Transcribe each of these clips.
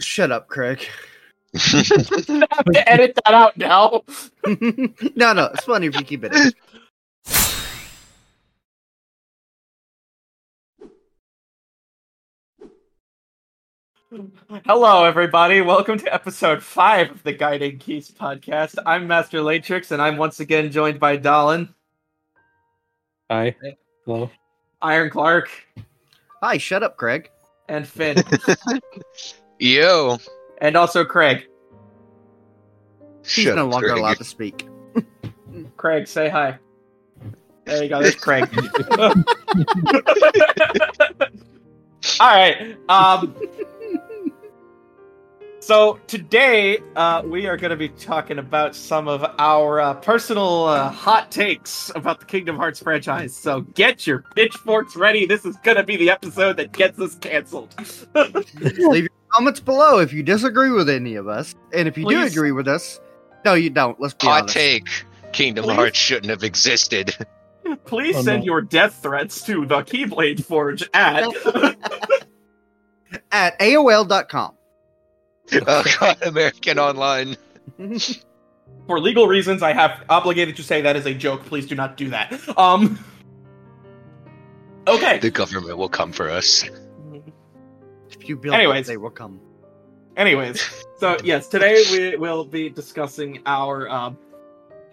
Shut up, Craig. have to edit that out now. no, no, it's funny if you keep it. in. Hello, everybody. Welcome to episode five of the Guiding Keys podcast. I'm Master Latrix, and I'm once again joined by Dallin, Hi. Hello. Iron Clark, Hi, shut up, Craig. And Finn, Yo. and also Craig. He's Shut no longer Craig. allowed to speak. Craig, say hi. There you go. There's Craig. All right. Um. So today uh, we are going to be talking about some of our uh, personal uh, hot takes about the Kingdom Hearts franchise. So get your pitchforks ready. This is going to be the episode that gets us canceled. Leave your comments below if you disagree with any of us, and if you do agree with us, no, you don't. Let's be Hot honest. take. Kingdom Please? Hearts shouldn't have existed. Please Oh, send no. your death threats to the Keyblade Forge at At AOL.com. oh god, American Online. for legal reasons. I have obligated to say that is a joke. Please do not do that. Um. Okay. The government will come for us. If you build Anyways. it, they will come. Anyways, so yes, today we will be discussing our um,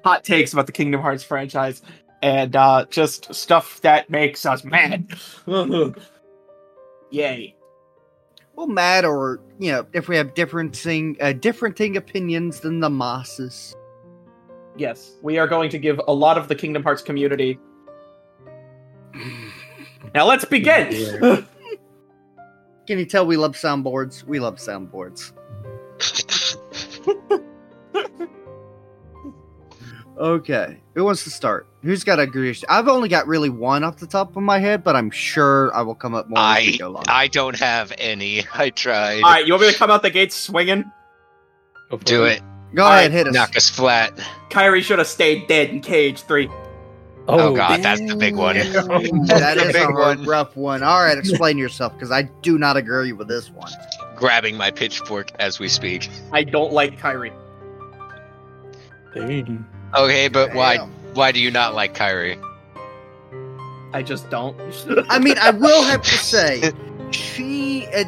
hot takes about the Kingdom Hearts franchise and uh, just stuff that makes us mad. Yay! Well, mad or you know, if we have differencing, uh, differenting opinions than the masses. Yes, we are going to give a lot of the Kingdom Hearts community. Now let's begin. Can you tell we love soundboards? We love soundboards. Okay, who wants to start? Who's got a good? I've only got really one off the top of my head, but I'm sure I will come up more as we I go along. I don't have any. I tried. All right, you want me to come out the gates swinging? Go for Do it. go all ahead, right, hit us. Knock us flat. Kairi should have stayed dead in KH Three. Oh, oh god, that's the big one. That's that the is big a one. rough one. All right, explain yourself because I do not agree with this one. Grabbing my pitchfork as we speak. I don't like Kairi. Dang. Okay, but why Damn. why do you not like Kairi? I just don't. I mean, I will have to say, she it,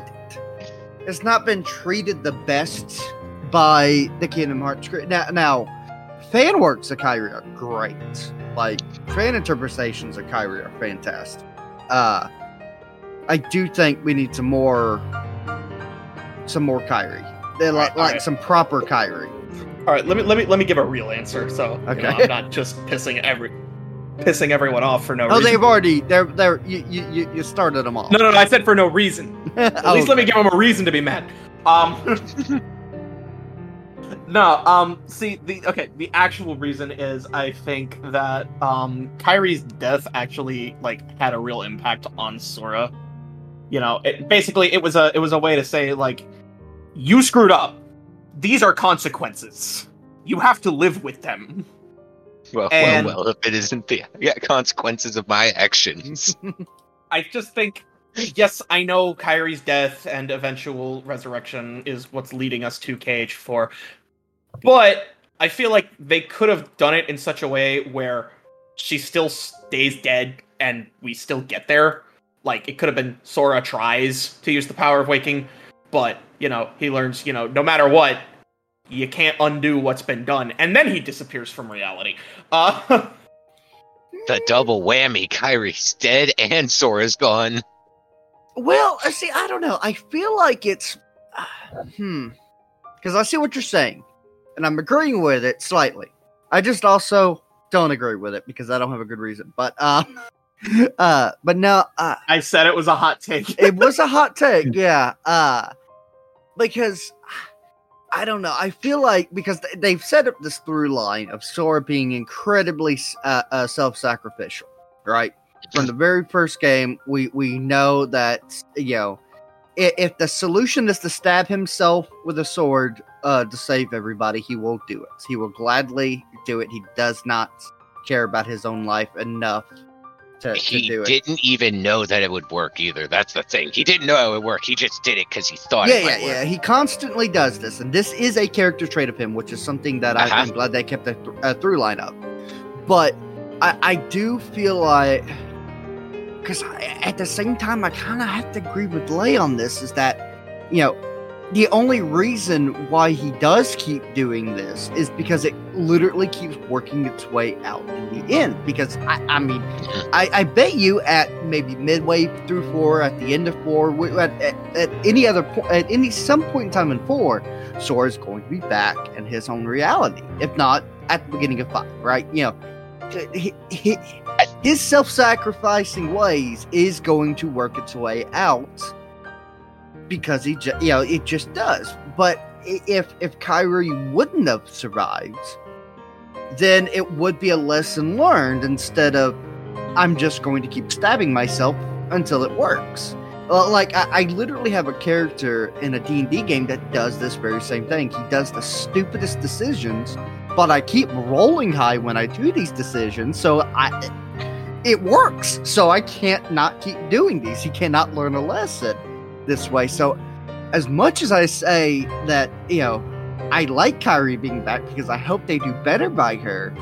has not been treated the best by the Kingdom Hearts. Now, now fan works of Kairi are great. Like fan interpretations of Kairi are fantastic. Uh, I do think we need some more, some more Kairi. They're like, Alright, like alright. some proper Kairi. All right, let me let me let me give a real answer. So you know, I'm not just pissing every pissing everyone off for no Oh, reason. they've already they're they're you you, you- started them off. No, no, no. I said for no reason. At Oh, least let me give them a reason to be mad. Um. no. Um. See the okay. The actual reason is I think that um Kairi's death actually like had a real impact on Sora. You know, it, basically it was a it was a way to say like you screwed up. These are consequences. You have to live with them. Well, And- well, well, if it isn't the yeah, consequences of my actions. I just think, yes, I know Kairi's death and eventual resurrection is what's leading us to KH4, but I feel like they could have done it in such a way where she still stays dead and we still get there. Like, it could have been Sora tries to use the power of waking, but, you know, he learns, you know, no matter what, you can't undo what's been done, and then he disappears from reality. Uh, the double whammy, Kairi's dead and Sora's gone. Well, uh, see, I don't know. I feel like it's, uh, hmm, because I see what you're saying, and I'm agreeing with it slightly. I just also don't agree with it because I don't have a good reason. But, uh, uh, but no, uh, I said it was a hot take. it was a hot take, yeah. Uh, because I don't know. I feel like because they've set up this through line of Sora being incredibly uh, uh, self-sacrificial, right? From the very first game, we we know that you know if, if the solution is to stab himself with a sword uh, to save everybody, he will do it. He will gladly do it. He does not care about his own life enough to, to He it. didn't even know that it would work either. That's the thing. He didn't know it would work. He just did it because he thought yeah, it yeah, might yeah. work. He constantly does this, and this is a character trait of him, which is something that Uh-huh. I, I'm glad they kept a, th- a through line of. But I, I do feel like, because at the same time, I kind of have to agree with Lay on this. Is that you know the only reason why he does keep doing this is because it literally keeps working its way out in the end. Because I, I mean, I, I bet you at maybe midway through four, at the end of four, at, at, at any other point, at any some point in time in four, Sora is going to be back in his own reality. If not, at the beginning of five, right? You know, he, he, his self-sacrificing ways is going to work its way out because he, ju- you know, it just does. But if if Kairi wouldn't have survived, then it would be a lesson learned instead of I'm just going to keep stabbing myself until it works. Like I, I literally have a character in a D&D game that does this very same thing. He does the stupidest decisions, but I keep rolling high when I do these decisions, so I it works. So I can't not keep doing these. He cannot learn a lesson this way. So as much as I say that, you know, I like Kairi being back because I hope they do better by her.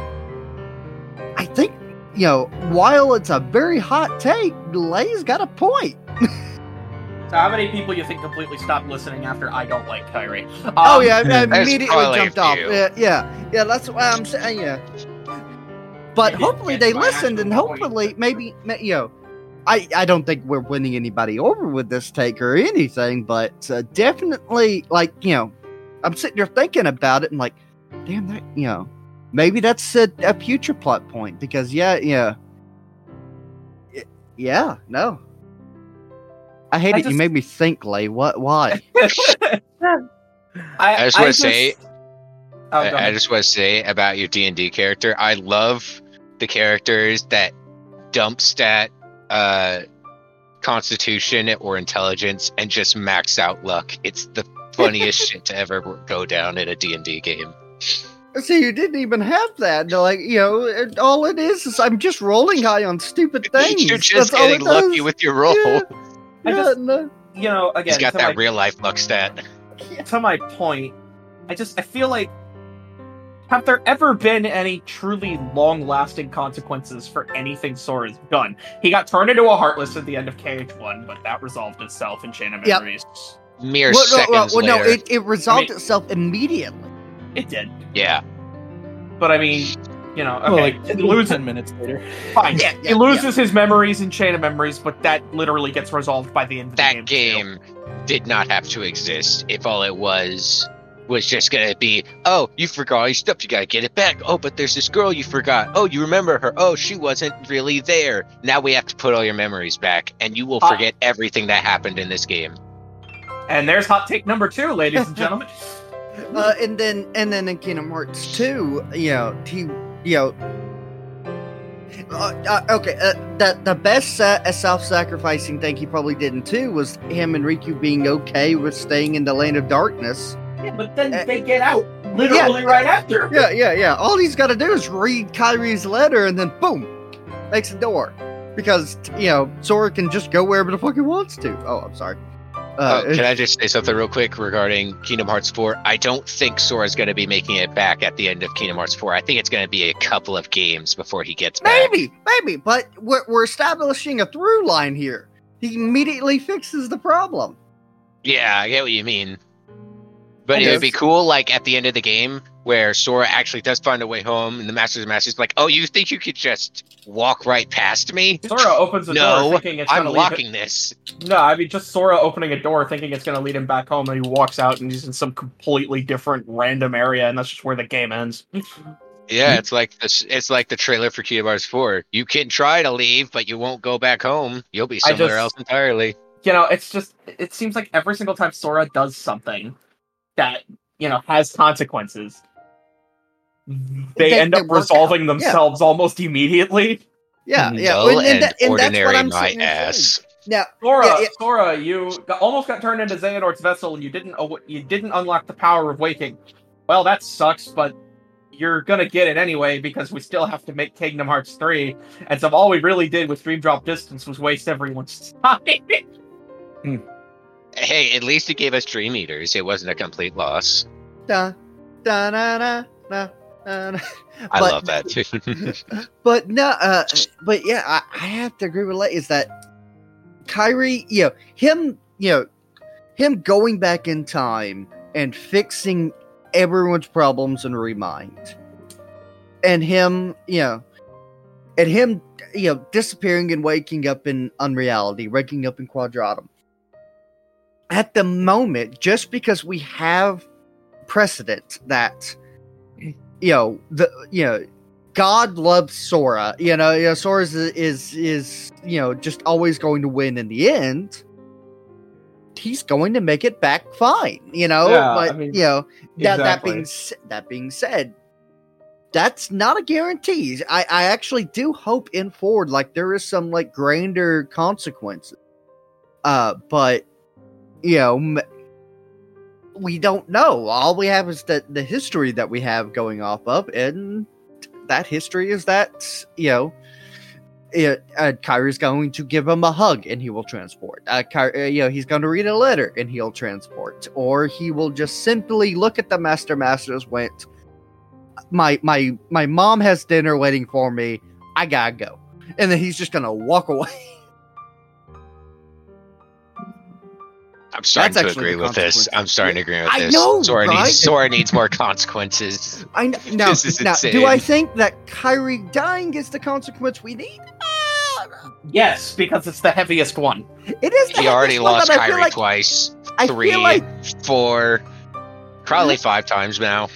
I think, you know, while it's a very hot take, Lay's got a point. So how many people you think completely stopped listening after I don't like Kairi? oh Um, yeah, I immediately jumped off. Yeah, yeah, yeah. That's why I'm saying. Yeah, but You didn't hopefully they listened, and actual point. hopefully maybe you know. I, I don't think we're winning anybody over with this take or anything, but uh, definitely like you know, I'm sitting there thinking about it and like, damn that you know, maybe that's a, a future plot point because yeah yeah, Y- yeah no. I hate I it. You made me think, Lay. What? Why? I, I just wanna say- Oh, I, I just want to say about your D and D character, I love the characters that dump stat uh, Constitution or Intelligence and just max out luck. It's the funniest shit to ever go down in a D and D game. See, you didn't even have that. They're like, you know, it, all it is is I'm just rolling high on stupid things. You're just That's getting it does. lucky with your roll. Yeah, I yeah, just- no, you know, again, He's got that my- real life luck stat. to my point, I just I feel like have there ever been any truly long-lasting consequences for anything Sora's done? He got turned into a heartless at the end of KH1, but that resolved itself in Chain of Yep. Memories. Mere well, no, seconds well, no, later. it, it resolved I mean- itself immediately. It did, yeah. but I mean, you know, okay, Well, like he loses. ten minutes later. Fine, Yeah, he yeah, loses his memories in Chain of Memories, but that literally gets resolved by the end of the That game. too. game did not have to exist if all it was was just gonna be, oh, you forgot all your stuff, you gotta get it back. Oh, but there's this girl you forgot. Oh, you remember her. Oh, she wasn't really there. Now we have to put all your memories back, and you will Ah. forget everything that happened in this game. And there's hot take number two, ladies and gentlemen. Uh, and then, and then in Kingdom Hearts 2, you know, he, you know, uh, uh, okay, uh, the the best uh, self-sacrificing thing he probably did in two was him and Riku being okay with staying in the land of darkness. Yeah, but then Uh, they get out literally right after. Yeah, yeah, yeah. All he's got to do is read Kairi's letter, and then boom, makes a door. Because you know Sora can just go wherever the fuck he wants to. Oh, I'm sorry. Uh, oh, can I just say something real quick regarding Kingdom Hearts 4? I don't think Sora's going to be making it back at the end of Kingdom Hearts 4. I think it's going to be a couple of games before he gets back. maybe, maybe, but we're, we're establishing a through line here. He immediately fixes the problem. Yeah, I get what you mean. But it would be cool, like at the end of the game, where Sora actually does find a way home, and the Masters of Masters is like, "Oh, you think you could just walk right past me? Sora opens the door thinking it's I'm gonna lead locking this." No, I mean just Sora opening a door thinking it's gonna lead him back home, and he walks out and he's in some completely different random area, and that's just where the game ends. Yeah, it's like this. It's like the trailer for Kingdom Hearts 4. You can try to leave, but you won't go back home. You'll be somewhere just- else entirely. you know, it's just it seems like every single time Sora does something that you know has consequences, they, They- end they up resolving out, yeah. themselves almost immediately. Yeah, yeah. Dull and, and, that- and that's what ordinary, I'm my saying. ass. Now, Sora, Yeah, yeah. Sora, you got, almost got turned into Xehanort's vessel, and you didn't aw- you didn't unlock the power of waking. Well, that sucks, but you're gonna get it anyway because we still have to make Kingdom Hearts 3. And so all we really did with Dream Drop Distance was waste everyone's time. Hmm. Hey, at least it gave us Dream Eaters. It wasn't a complete loss. Da, da, da, da, da, da, da. I love that too. But no, uh, but yeah, I, I have to agree with Lay is that Kairi, you know, him, you know, him going back in time and fixing everyone's problems and Remind, and him, you know, and him, you know, disappearing and waking up in Unreality, waking up in Quadratum. At the moment, just because we have precedent that, you know, the you know God loves Sora. You know, you know Sora is, is is you know just always going to win in the end. He's going to make it back fine. You know, Yeah, but I mean, you know that that being that being said, that's not a guarantee. I I actually do hope in forward like there is some like grander consequences. Uh, but you know. we don't know. All we have is that the history that we have going off of, and that history is that you know, it, uh, Kairi's going to give him a hug and he will transport. Uh, Ky- uh, you know, he's going to read a letter and he'll transport, or he will just simply look at the Master Masters. Went, my my my mom has dinner waiting for me. I gotta go, and then he's just gonna walk away. I'm starting That's to agree with this. I'm starting to agree with I this. know, Sora right? needs Sora needs more consequences. I know. Now, This is now insane. do I think that Kairi dying is the consequence we need? Yes, because it's the heaviest one. It is. the He already one, lost but Kairi like- twice, I three, feel like four, probably five times now.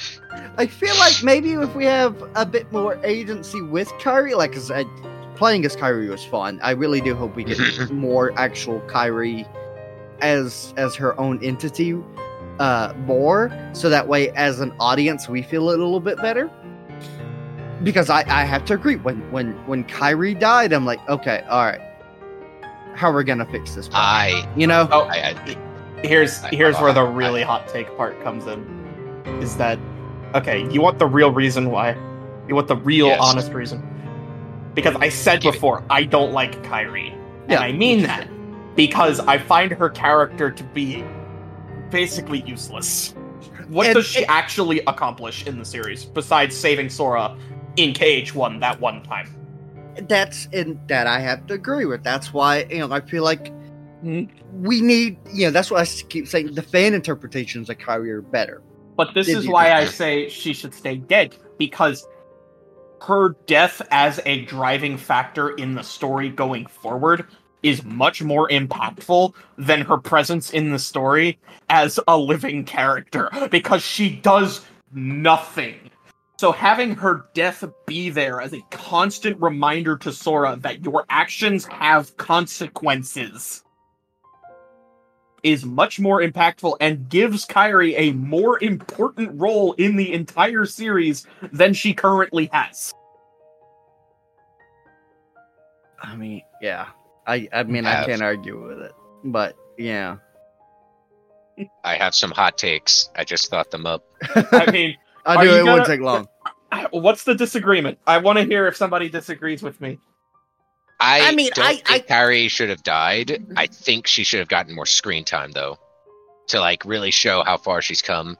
I feel like maybe if we have a bit more agency with Kairi, like I, said, playing as Kairi was fun. I really do hope we get more actual Kairi as as her own entity uh more so that way as an audience we feel it a little bit better because i i have to agree when when when kairi died i'm like okay all right how we're we gonna fix this problem? I, you know Oh, I, I here's I- here's where the I- really hot take part comes in. Is that okay? You want the real reason why? You want the real Yes. honest reason? Because I said Give it- before, I don't like Kairi, and Yeah. I mean that because I find her character to be basically useless. What And does she actually accomplish in the series besides saving Sora in KH1 that one time? that's and that i have to agree with that's why you know i feel like we need you know that's why I keep saying the fan interpretations of kairi are better But this is why I say she should stay dead because her death as a driving factor in the story going forward is much more impactful than her presence in the story as a living character because she does nothing. So having her death be there as a constant reminder to Sora that your actions have consequences is much more impactful and gives Kairi a more important role in the entire series than she currently has. i mean yeah i i mean i Have. can't argue with it but yeah I have some hot takes. I just thought them up. I mean, i Are knew you it wouldn't gonna- take long what's the disagreement? I want to hear if somebody disagrees with me. I, I mean, don't I- think Kairi should have died. Mm-hmm. I think she should have gotten more screen time though, to like really show how far she's come.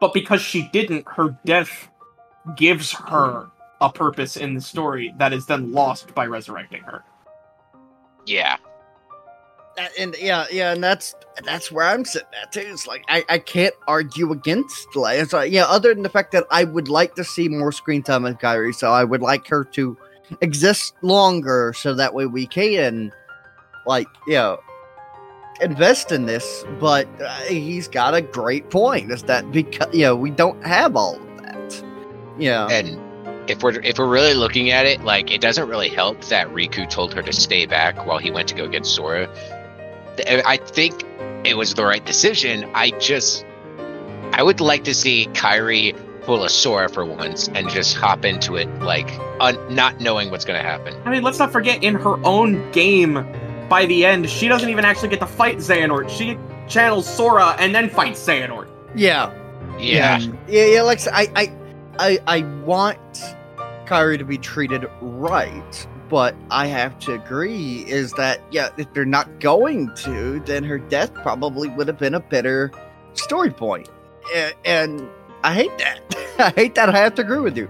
But because she didn't, her death gives her a purpose in the story that is then lost by resurrecting her. Yeah, That- and yeah, yeah, and that's that's where I'm sitting at too. It's like I, I can't argue against like it's like yeah, other than the fact that I would like to see more screen time with Kairi, so I would like her to exist longer so that way we can like you know invest in this. But uh, he's got a great point. Is that because you know we don't have all of that. Yeah, and if we're if we're really looking at it, like it doesn't really help that Riku told her to stay back while he went to go get Sora. I think it was the right decision. I just I would like to see Kairi pull a Sora for once and just hop into it like un- not knowing what's going to happen. I mean, let's not forget in her own game, by the end, she doesn't even actually get to fight Xehanort. She channels Sora and then fights Xehanort. yeah. Yeah. yeah, yeah. Like I, I, I I want Kairi to be treated right, but I have to agree is that yeah, if they're not going to, then her death probably would have been a better story point. A- And I hate that. I hate that I have to agree with you.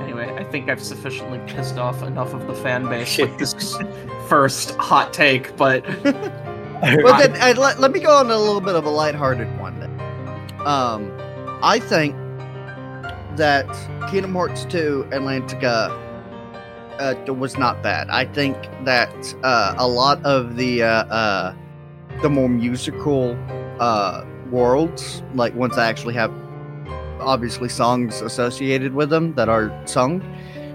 Anyway, I think I've sufficiently pissed off enough of the fan base with this first hot take, but Well, then uh, let, let me go on a little bit of a lighthearted one. Then. Um, I think that Kingdom Hearts 2 Atlantica uh, was not bad. I think that uh, a lot of the uh, uh, the more musical uh, worlds, like ones that actually have obviously songs associated with them that are sung,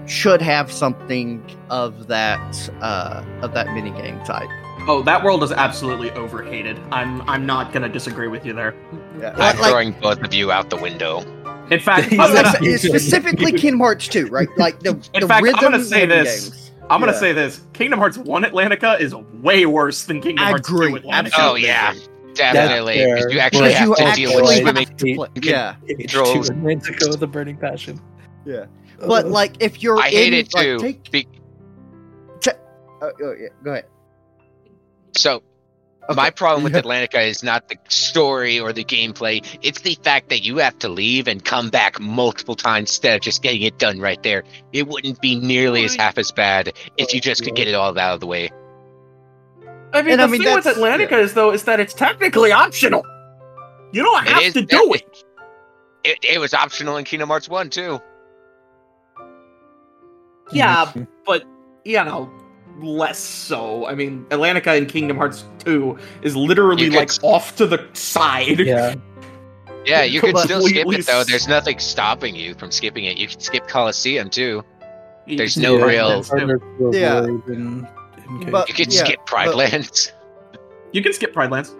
should have something of that uh, of that minigame type. oh, that world is absolutely overhated. I'm I'm not gonna disagree with you there. Yeah, I'm like- like- throwing both of you out the window. In fact, He's like, gonna, specifically Kingdom Hearts 2, right? Like the, In the fact, I'm gonna say this. games. I'm gonna Yeah. say this: Kingdom Hearts One Atlantica is way worse than Kingdom I Hearts agree. Two Atlantica. Absolutely Oh, yeah. Definitely. you actually have you to actually deal with have swimming. Yeah, Control. H2 Atlantica with a burning passion. Yeah. but Uh, like if you're I hate in, it like, too. take- Be- oh, oh, yeah, go ahead. So Okay. my problem with Yeah. Atlantica is not the story or the gameplay. It's the fact that you have to leave and come back multiple times instead of just getting it done right there. It wouldn't be nearly as half as bad if you oh, just could get it all out of the way. I mean, And the I mean, thing with that's- Atlantica yeah. is though is that it's technically optional. You don't have is to do it. It, it was optional in Kingdom Hearts 1 too. Yeah, but you know, less so. I mean, Atlantica in Kingdom Hearts 2 is literally You like s- off to the side. yeah. Yeah, you could still skip it though. There's nothing stopping you from skipping it. You can skip Coliseum too. There's no do real- that It's too. harder to Yeah. in- in But- You could Yeah, skip Pride but- Lands. You can skip Pride Lands.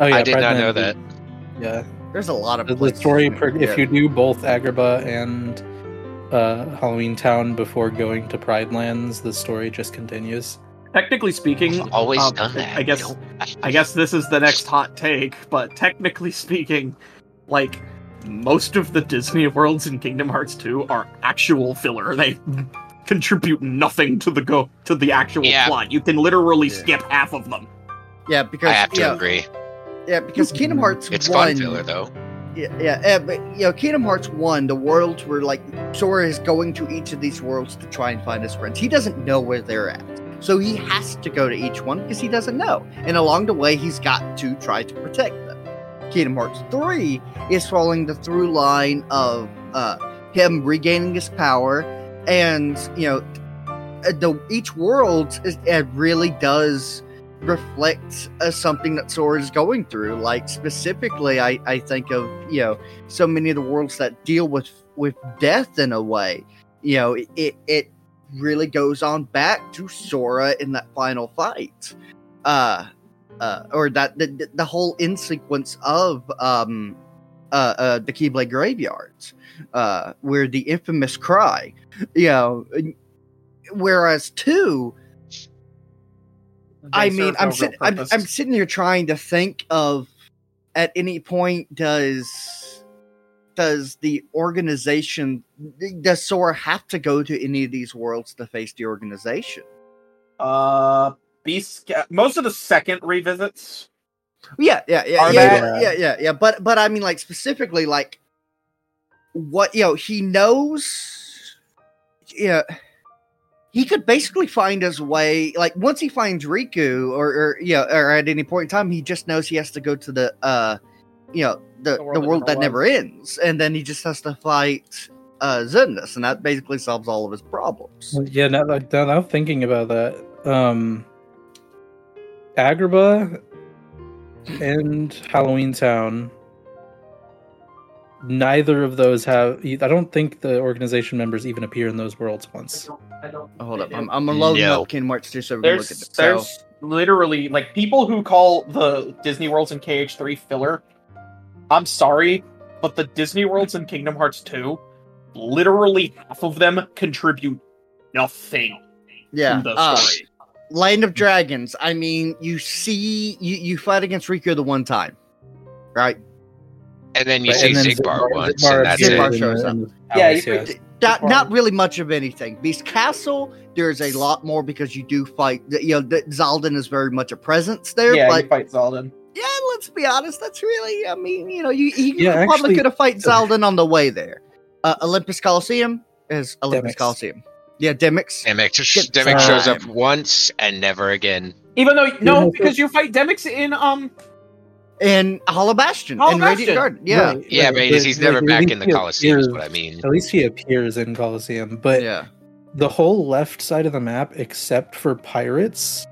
oh, yeah, I did Pride not know Land that. is- Yeah, There's a lot of the, the story. Per, if get. you do both Agrabah and uh, Halloween Town before going to Pride Lands, the story just continues. Technically speaking, I've always um, done that. I guess don't- I guess this is the next hot take, but technically speaking, like most of the Disney worlds in Kingdom Hearts 2 are actual filler. They contribute nothing to the go to the actual Yeah. plot. You can literally Yeah. skip half of them. yeah, because I have to yeah, agree. yeah, because Kingdom Hearts It's one, fun filler though. Yeah, yeah, uh, but you know, Kingdom Hearts one, the worlds were like Sora is going to each of these worlds to try and find his friends. He doesn't know where they're at, so he has to go to each one because he doesn't know. And along the way, he's got to try to protect them. Kingdom Hearts three is following the through line of uh, him regaining his power, and you know, the each world is, it really does reflect uh, something that Sora is going through. Like specifically, I, I think of you know so many of the worlds that deal with with death in a way. You know, it it, it really goes on back to Sora in that final fight, uh, uh, or that the, the- the whole in sequence of um, uh, uh, the Keyblade graveyards, uh, where the infamous cry, you know. Whereas two, I mean, I'm, no sit- I'm. I'm sitting here trying to think of at any point does does the organization does Sora have to go to any of these worlds to face the organization? Uh, Beast. Most of the second revisits. Yeah, yeah, yeah, yeah, they? yeah, yeah, yeah. But but I mean, like specifically, like what you know, he knows. Yeah, he could basically find his way. Like once he finds Riku, or or yeah, or at any point in time, he just knows he has to go to the uh, you know, the the world, that, never ends, and then he just has to fight uh Xemnas, and that basically solves all of his problems. Yeah, now, that- now I'm thinking about that, um, Agrabah and Halloween Town, neither of those have. I don't think the organization members even appear in those worlds once. Oh, hold up, I'm I'm loading No. up Kingdom Hearts 2 so we can look There's at this. So, there's literally like people who call the Disney worlds in KH3 filler. I'm sorry, but the Disney worlds in Kingdom Hearts 2, literally half of them contribute nothing yeah, to the uh. Land of Dragons. I mean, you see, you, you fight against Riku the one time, right? And then you Right, see and then Xigbar Xigbar- once, Xigbar and that's Xigbar it. shows up. in Yeah, you Not, not really much of anything. Beast Castle, there's a lot more because you do fight. You know, the, Xaldin is very much a presence there. yeah, but you fight Xaldin. yeah, let's be honest. That's really, I mean, you know, you, you Yeah, probably actually- could have fight Xaldin on the way there. Uh, Olympus Coliseum is Olympus Demyx. Coliseum. Yeah, Demyx. Demyx, Demyx shows up once and never again. Even though Yeah, no, because you fight Demyx in um And Hollow Bastion Hollow and Radiant Garden. Yeah. Right, Yeah, right, but he's, he's like, never back in the he Coliseum, is what I mean. At least he appears in Coliseum, but yeah. the whole left side of the map, except for pirates,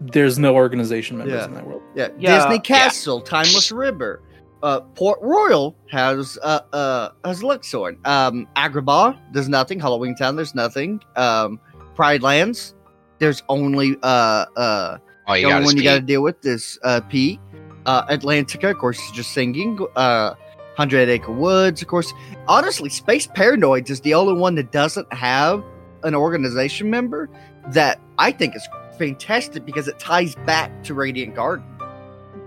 there's no organization members Yeah. in that world. Yeah, Yeah. Disney Castle, Timeless River, uh, Port Royal has uh uh has Luxord. Um, Agrabah, there's nothing. Halloween Town, there's nothing. Um, Pride Lands, there's only uh uh All you the only is one you got to deal with is uh P. Uh, Atlantica, of course, is just singing. Uh, Hundred Acre Woods, of course. Honestly, Space Paranoids is the only one that doesn't have an organization member that I think is fantastic because it ties back to Radiant Garden.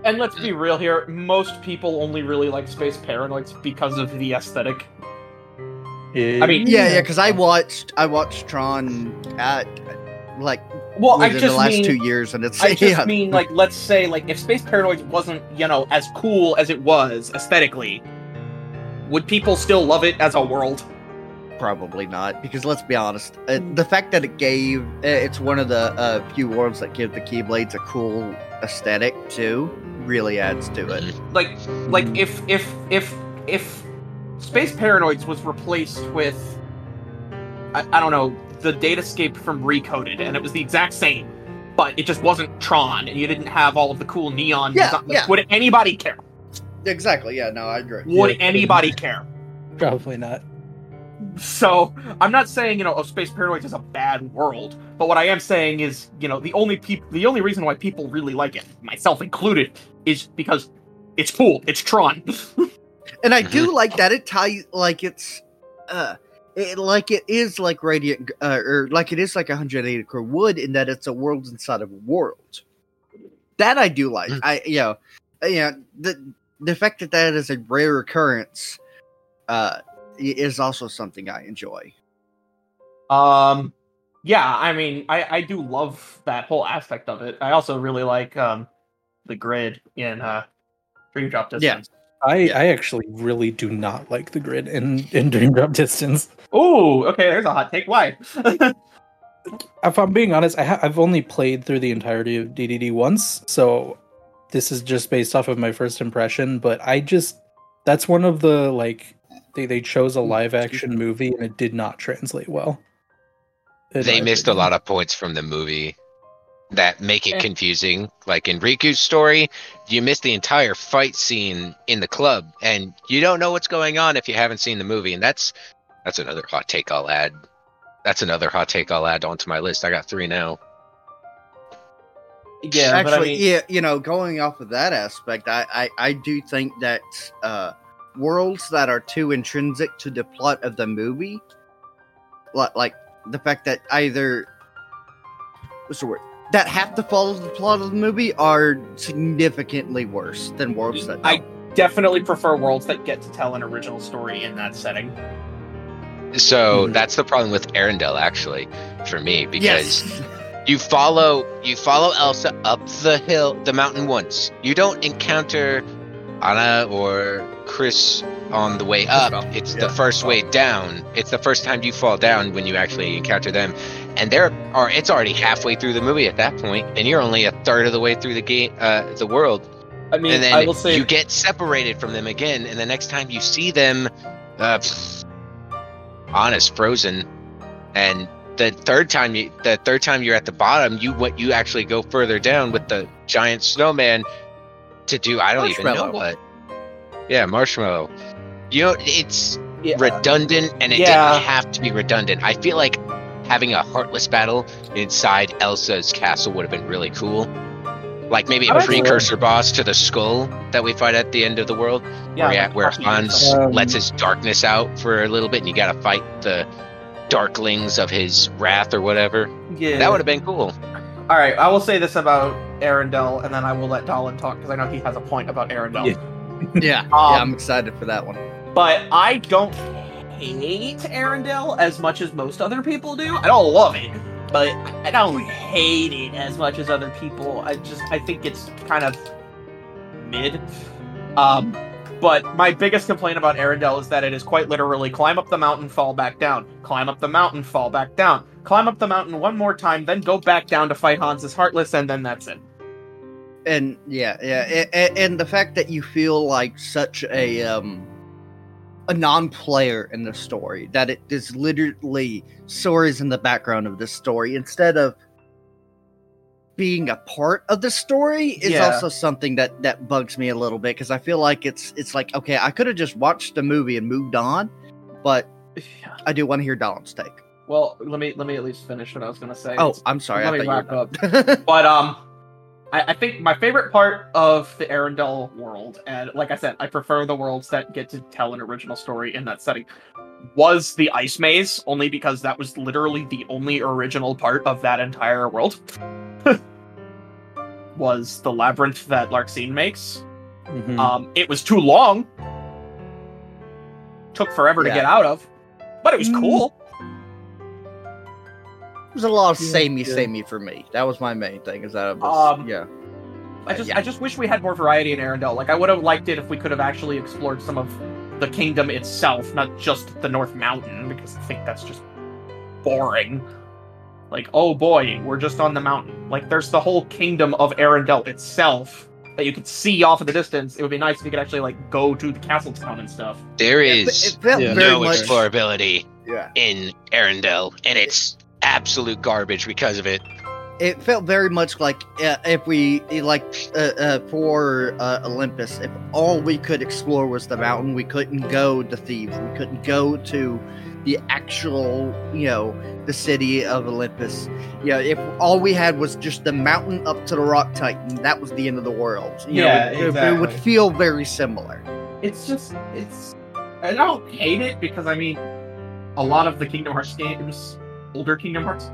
and let's be real here, most people only really like Space Paranoids because of the aesthetic. I mean- Yeah, yeah, because I watched I watched Tron at like Well, I just the last mean two years, and it's I just yeah, mean like let's say like if Space Paranoids wasn't, you know, as cool as it was aesthetically, would people still love it as a world? probably not. Because let's be honest, uh, the fact that it gave uh, it's one of the uh, few worlds that give the Keyblades a cool aesthetic too, really adds to it. Like like if if if if Space Paranoids was replaced with I, I don't know, the datascape from Recoded and it was the exact same, but it just wasn't Tron and you didn't have all of the cool neon Yeah, design- yeah. would anybody care? Exactly. Yeah. No, I agree. Would Yeah. anybody care? Probably not. So I'm not saying you know oh, Space Paranoids is a bad world, but what I am saying is you know the only people the only reason why people really like it, myself included, is because it's cool. It's Tron. And I do like that it ties like it's uh it, like it is like radiant uh, or like it is like a hundred acre wood in that it's a world inside of a world. That I do like. Mm. I you know uh, you know the the fact that that is a rare occurrence uh is also something I enjoy. um, yeah, I mean I I do love that whole aspect of it. I also really like um the grid in uh Dream Drop Yeah. Distance. I, I actually really do not like the grid in, in Dream Drop Distance. Oh, okay, there's a hot take. Why? If I'm being honest, I ha- I've only played through the entirety of DDD once, so this is just based off of my first impression. But I just that's one of the like they they chose a live action movie and it did not translate well. In They my missed a lot of points from the movie that make it confusing. Like in Riku's story, you miss the entire fight scene in the club, and you don't know what's going on if you haven't seen the movie. And that's that's another hot take I'll add. That's another hot take I'll add onto my list. I got three now. yeah, Actually, but I mean, yeah, you know, going off of that aspect, I, I, I do think that uh, worlds that are too intrinsic to the plot of the movie, like, like the fact that either what's the word that have to follow the plot of the movie are significantly worse than worlds that I- don't. definitely prefer worlds that get to tell an original story in that setting. So Mhm. that's the problem with Arendelle, actually, for me, because yes, you follow you follow Elsa up the hill, the mountain once. You don't encounter Anna or Chris on the way up. It's yeah. the first way down. It's the first time you fall down when you actually encounter them. And there are it's already halfway through the movie at that point, and you're only a third of the way through the game, uh, the world. I mean, and then I will say you get separated from them again, and the next time you see them, uh, pfft, Anna's frozen, and the third time you the third time you're at the bottom, you what you actually go further down with the giant snowman to do I don't even know what. Yeah, marshmallow. You know, it's yeah, redundant, and it yeah. didn't have to be redundant. I feel like having a heartless battle inside Elsa's castle would have been really cool. Like maybe a would- precursor boss to the skull that we fight at the end of the world, yeah, where, yeah, like where Hans Um, lets his darkness out for a little bit, and you gotta fight the darklings of his wrath or whatever. Yeah. That would have been cool. All right, I will say this about Arendelle, and then I will let Dolan talk because I know he has a point about Arendelle. Yeah. Yeah, Um, yeah, I'm excited for that one. but I don't hate Arendelle as much as most other people do. I don't love it, but I don't hate it as much as other people. I just I think it's kind of mid. Um, but my biggest complaint about Arendelle is that it is quite literally climb up the mountain, fall back down, climb up the mountain, fall back down, climb up the mountain one more time, then go back down to fight Hans's Heartless, and then that's it. and yeah yeah and, and the fact that you feel like such a um a non-player in the story that it is literally stories in the background of this story instead of being a part of the story is Yeah. also something that that bugs me a little bit because i feel like it's it's like okay i could have just watched the movie and moved on but i do want to hear Donald's take Well, let me let me at least finish what I was gonna say. oh It's- i'm sorry let i me wrap done. But um, I, I think my favorite part of the Arendelle world, and like I said, I prefer the worlds that get to tell an original story in that setting, was the ice maze, only because that was literally the only original part of that entire world. was the labyrinth that Larxene makes. Mhm. Um, it was too long. Took forever to get out of, but it was Mm. cool. It was a lot of Yeah, samey, yeah. samey for me. That was my main thing. Is that it was Um, yeah. I just yeah. I just wish we had more variety in Arendelle. Like I would have liked it if we could have actually explored some of the kingdom itself, not just the North Mountain, because I think that's just boring. Like, oh boy, we're just on the mountain. Like there's the whole kingdom of Arendelle itself that you could see off in the distance. It would be nice if you could actually like go to the castle town and stuff. There Yeah, is it felt yeah. very no much. explorability Yeah, in Arendelle, and it's absolute garbage because of it. it felt very much like uh, if we like uh, uh, for uh, Olympus, if all we could explore was the mountain, we couldn't go to Thebes, we couldn't go to the actual, you know, the city of Olympus. You know, if all we had was just the mountain up to the Rock Titan, that was the end of the world. You Yeah, know, it, it would feel very similar. It's just it's I don't hate it because I mean a lot of the Kingdom Hearts games, older Kingdom Hearts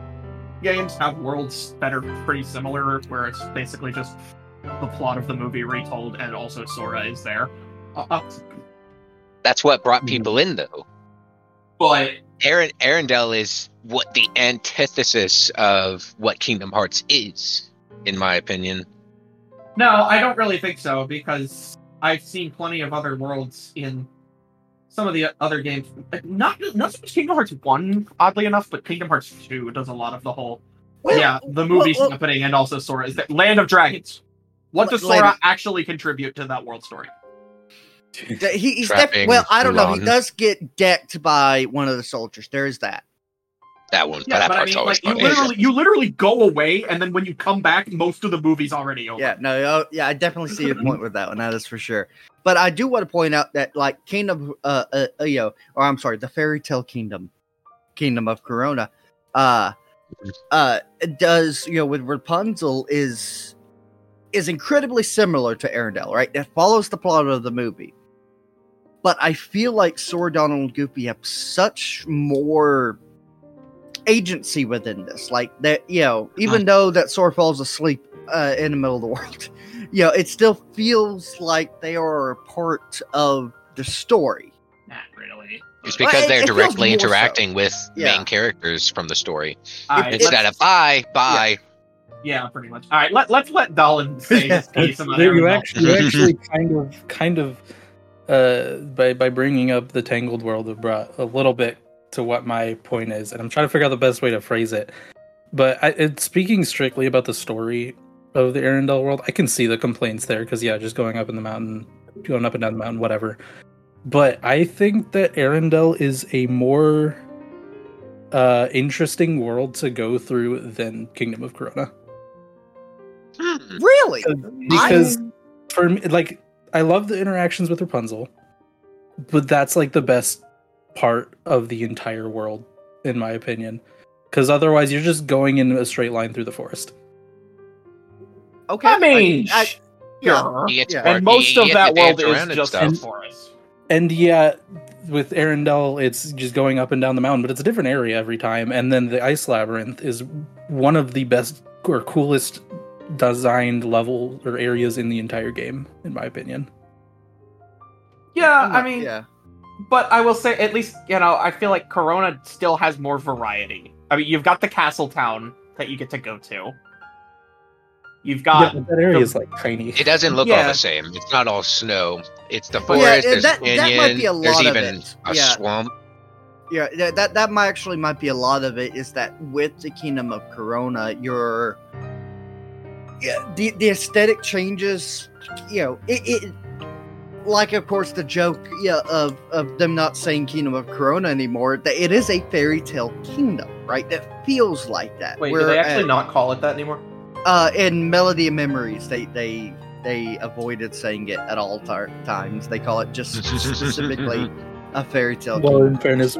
games have worlds that are pretty similar where it's basically just the plot of the movie retold and also Sora is there. Uh, uh, That's what brought Mhm. people in, though. but Aren- Arendelle is what the antithesis of what Kingdom Hearts is, in my opinion. no, I don't really think so because I've seen plenty of other worlds in some of the other games. Not not so much Kingdom Hearts One, oddly enough, but Kingdom Hearts Two does a lot of the whole Well, yeah, the movie's well, well- happening and also Sora is that Land of Dragons. What does Land- Sora actually contribute to that world story? He, he's Trapping definitely well. I don't know. He does get decked by one of the soldiers. There is that. That one, Yeah, that but I mean, always like you literally, you literally go away, and then when you come back, most of the movie's already over. Yeah, no, oh, yeah, I definitely see your point with that one. That is for sure. But I do want to point out that, like, Kingdom, uh, uh, uh, you know, or I'm sorry, the Fairy Tale Kingdom, Kingdom of Corona, uh, uh, does you know with Rapunzel is is incredibly similar to Arendelle, right? It follows the plot of the movie. But I feel like Sora, Donald, and Goofy have such more agency within this. Like that, you know, even though that Sora falls asleep uh, in the middle of the world, you know, it still feels like they are a part of the story. Not really. It's Well, because it- they're it feels directly more so. interacting with Yeah. main characters from the story. All right, Instead let's- of bye, bye. yeah, pretty much. All right, let, let's let Dolan say his piece about you actually, you actually kind of, kind of, uh, by by bringing up the Tangled World, have brought a little bit to what my point is, and I'm trying to figure out the best way to phrase it. But I, it, speaking strictly about the story of the Arendelle world, I can see the complaints there because yeah, just going up in the mountain, going up and down the mountain, whatever. But I think that Arendelle is a more uh interesting world to go through than Kingdom of Corona. Hmm. Really? because for me like i love the interactions with rapunzel but that's like the best part of the entire world in my opinion because otherwise you're just going in a straight line through the forest Okay. I mean, I- yeah. sure. You Yeah. And most of that world is just stuff. a forest. and yeah with arendelle it's just going up and down the mountain but it's a different area every time and then the ice labyrinth is one of the best or coolest designed level or areas in the entire game in my opinion Yeah, I'm I mean, yeah, but I will say, at least you know, I feel like Corona still has more variety. I mean, you've got the castle town that you get to go to. You've got but that area is like tiny. It doesn't look all the same. It's not all snow. It's the Yeah, forest. yeah, there's that- a that might be a there's lot of even it. a Yeah. swamp. yeah. That, that that might actually might be a lot of it. Is that with the Kingdom of Corona, your yeah, the the aesthetic changes. You know, it, it like of course the joke yeah of of them not saying Kingdom of Corona anymore. That it is a fairy tale kingdom, right? That feels like that. wait. Do they actually Whereas- not call it that anymore? Uh, in Melody of Memories, they they they avoided saying it at all tar- times. They call it just specifically a fairy tale. Well, in fairness,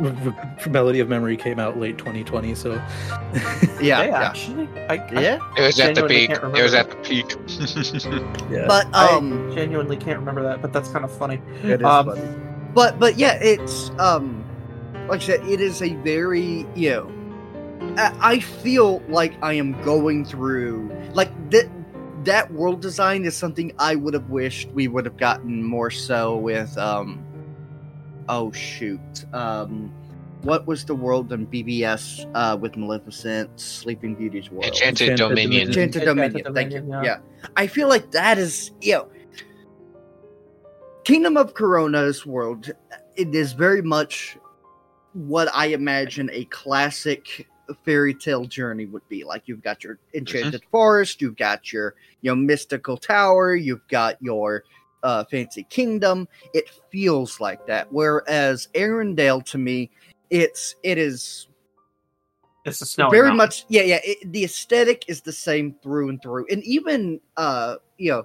Melody of Memory came out late 2020, so yeah, They yeah, actually, I, I yeah. It was at the peak. It was at the peak. yeah. But um, genuinely can't remember that, but that's kind of funny. it is um, funny. But but yeah, it's um, like I said, it is a very you know. I I feel like I am going through like that. That world design is something I would have wished we would have gotten more so with um. Oh shoot! Um, what was the world in BBS uh, with Maleficent, Sleeping Beauty's world? Enchanted Enchanted Dominion. Dominion. Enchanted Enchanted Dominion. Thank you. Yeah. yeah. I feel like that is, you know, Kingdom of Corona's world. It is very much what I imagine a classic fairy tale journey would be. Like you've got your enchanted forest, you've got your you know mystical tower, you've got your uh, fancy kingdom. It feels like that. Whereas Arendelle, to me, it's it is It's a snow. very much yeah yeah it, the aesthetic is the same through and through and even uh you know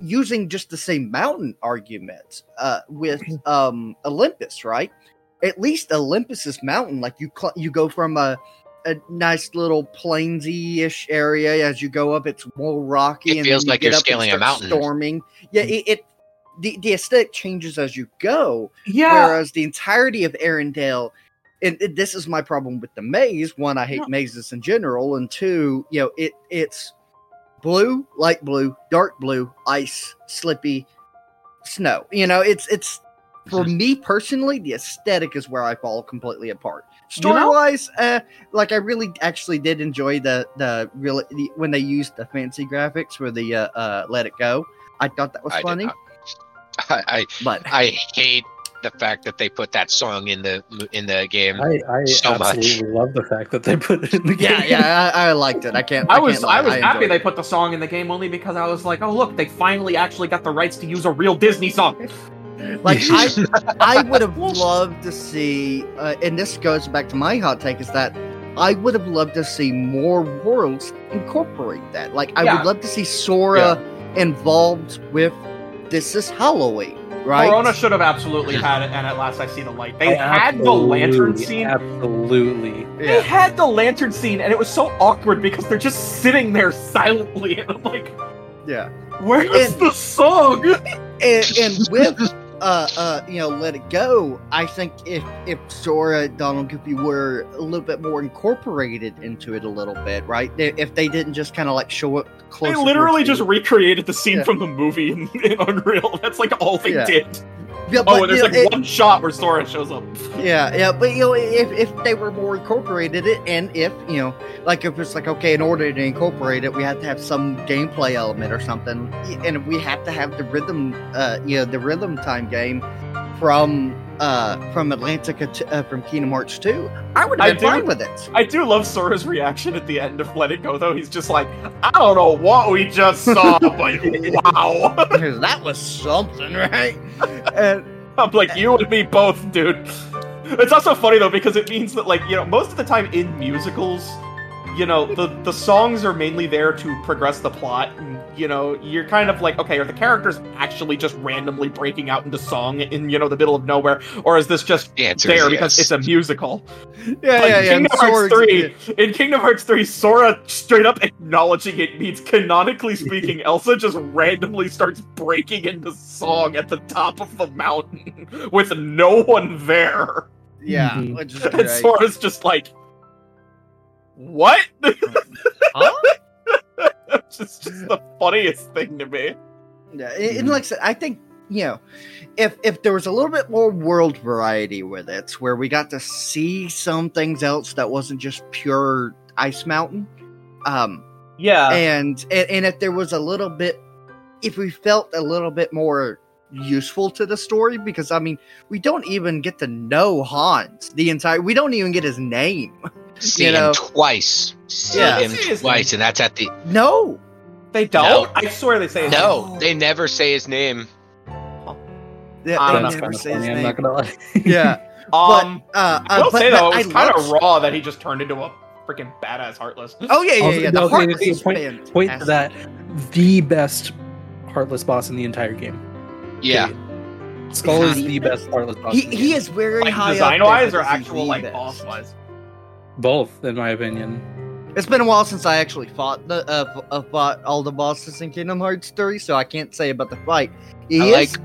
using just the same mountain argument uh with um olympus right at least olympus's mountain like you cl- you go from a a nice little plainsy-ish area as you go up it's more rocky It and feels you like get you're scaling a mountain. storming yeah it, it the, the aesthetic changes as you go Yeah. Whereas the entirety of Arendelle, and, and this is my problem with the maze. One, I hate No. mazes in general, and two, you know, it it's blue, light blue, dark blue, ice, slippy, snow. You know, it's it's for mm-hmm. me personally, the aesthetic is where I fall completely apart. You know- wise, uh, like I really actually did enjoy the the really the, when they used the fancy graphics for the uh, uh Let It Go. I thought that was I funny. I, I but I hate the fact that they put that song in the in the game. I, I So much. absolutely love the fact that they put it in the game. yeah, yeah, I, I liked it. I can't. I I was can't lie, I was happy enjoyed they it. put the song in the game only because I was like, oh look, they finally actually got the rights to use a real Disney song. Like I, I would have loved to see, uh, and this goes back to my hot take, is that I would have loved to see more worlds incorporate that. Like I Yeah. would love to see Sora involved with this is Halloween, right? Corona should have absolutely had it, and at last I see the light. They Oh, had the lantern scene. Absolutely. They Yeah. had the lantern scene, and it was so awkward because they're just sitting there silently, and I'm like, yeah. "Where's And- the song?" And, and with uh uh you know let it go i think if if sora donald goofy were a little bit more incorporated into it a little bit right if they didn't just kind of like show up close They literally just recreated the scene Yeah. from the movie in, in Unreal. That's like all they Yeah. did. Yeah, Oh, but, and there's like know, it- one shot where Sora shows up. Yeah, yeah, but you know, if if they were more incorporated it, and if you know, like if it's like okay, in order to incorporate it, we have to have some gameplay element or something, and we have to have the rhythm, uh, you know, the rhythm time game from uh from Atlantica to, uh, from Kingdom Hearts two. I would I have been do- fine with it. I do love Sora's reaction at the end of Let It Go, though. He's just like, I don't know what we just saw, but wow. that was something, right? and I'm like, you and me both, dude. It's also funny though because it means that like you know most of the time in musicals, you know the the songs are mainly there to progress the plot. And, you know you're kind of like okay, are the characters actually just randomly breaking out into song in you know the middle of nowhere, or is this just The answer there is because it's a musical? yeah, Like yeah, yeah. Kingdom Hearts Swords- three, in Kingdom Hearts three, Sora straight up acknowledging it means canonically speaking, Elsa just randomly starts breaking into song at the top of the mountain with no one there. yeah, Mhm. which And. Sora's just like, what? Huh? it's just, just the funniest thing to me. Yeah, and, and like I said, I think you know, if if there was a little bit more world variety with it, where we got to see some things else that wasn't just pure Ice Mountain, um, Yeah. and, and and if there was a little bit, if we felt a little bit more useful to the story, because I mean, we don't even get to know Hans the entire. We don't even get his name. See know. him twice. See Yeah. him See his twice, and that's at the. No, they don't. I swear they say his No, name. they never say his name. They- I they don't know. That's never say his funny. I'm name. not gonna lie. Yeah, Um, uh, I uh, will say though, it was kind of raw that he just turned into a freaking badass heartless. Oh yeah, yeah, Also, yeah. The okay, Heartless is point, to that the best heartless boss in the entire game. Yeah, Period. Skoll is the best heartless boss. He the he game. is very Like high up design wise or actual like boss wise. Both, in my opinion. It's been a while since I actually fought the uh, f- uh, fought all the bosses in Kingdom Hearts 3, so I can't say about the fight. He I is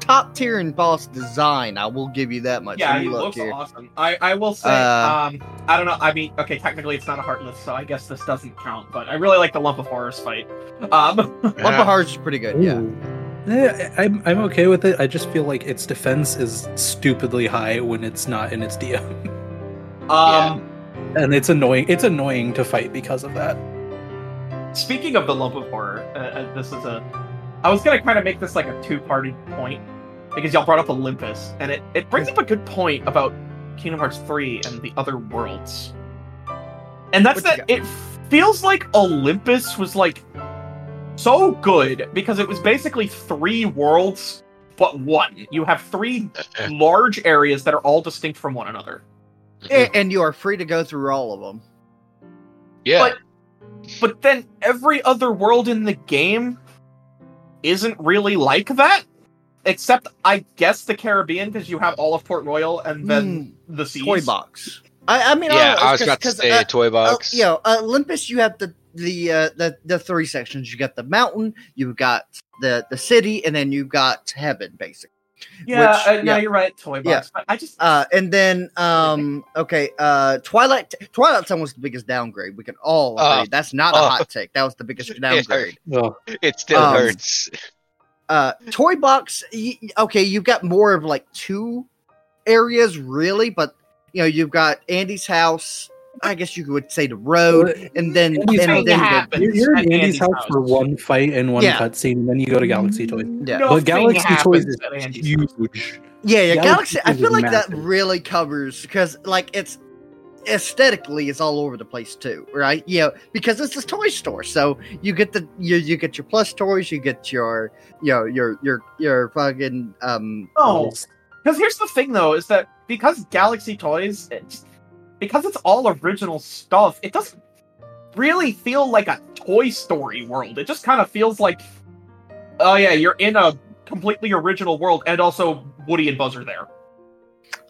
top tier in boss design. I will give you that much. Yeah, Let he looks here. awesome. I, I will say, Uh, um, I don't know. I mean, okay, technically it's not a heartless, so I guess this doesn't count. But I really like the lump of horrors fight. Um, Lump of Hearts is pretty good. Yeah. Ooh. Yeah, I'm I'm okay with it. I just feel like its defense is stupidly high when it's not in its DM, um, and it's annoying. It's annoying to fight because of that. speaking of the lump of horror, uh, uh, this is a. I was gonna kind of make this like a two-party point because y'all brought up Olympus, and it it brings up a good point about Kingdom Hearts three and the other worlds, and that's What that it feels like Olympus was like so good because it was basically three worlds but one. You have three large areas that are all distinct from one another. A- And you are free to go through all of them. yeah. But but then every other world in the game isn't really like that. Except I guess the Caribbean because you have all of Port Royal and then the seas. Toy box. I, I mean, yeah, I, I was about to say a toy uh, box. you know, uh, Olympus, you have the the uh, the the three sections. You got the mountain, you've got the the city, and then you've got heaven, basically. Yeah, Which- uh, no, yeah. you're right, Toy Box. Yeah. I just Uh, and then um, okay, uh, Twilight Twilight Zone was the biggest downgrade. We can all agree. Uh, That's not a uh, hot take. That was the biggest it downgrade. Well, It still um, hurts. Uh, Toy Box. Y- okay, you've got more of like two areas, really, but you know, you've got Andy's house. I guess you would say the road, and then Andy's and then happens you're, you're at in Andy's Andy's house house. for one fight and one Yeah. cutscene, and then you go to Galaxy Toys. Yeah. Nothing but Galaxy Toys is at Andy's house. huge. Yeah, yeah, Galaxy Galaxy. I feel like that really covers because, like, it's aesthetically it's all over the place too, right? You know, because it's a toy store, so you get the you you get your plus toys, you get your you know your your your fucking um. No, because here's the thing though, is that because Galaxy Toys, it's, because it's all original stuff, it doesn't really feel like a Toy Story world. It just kind of feels like, oh yeah, you're in a completely original world, and also Woody and Buzz are there.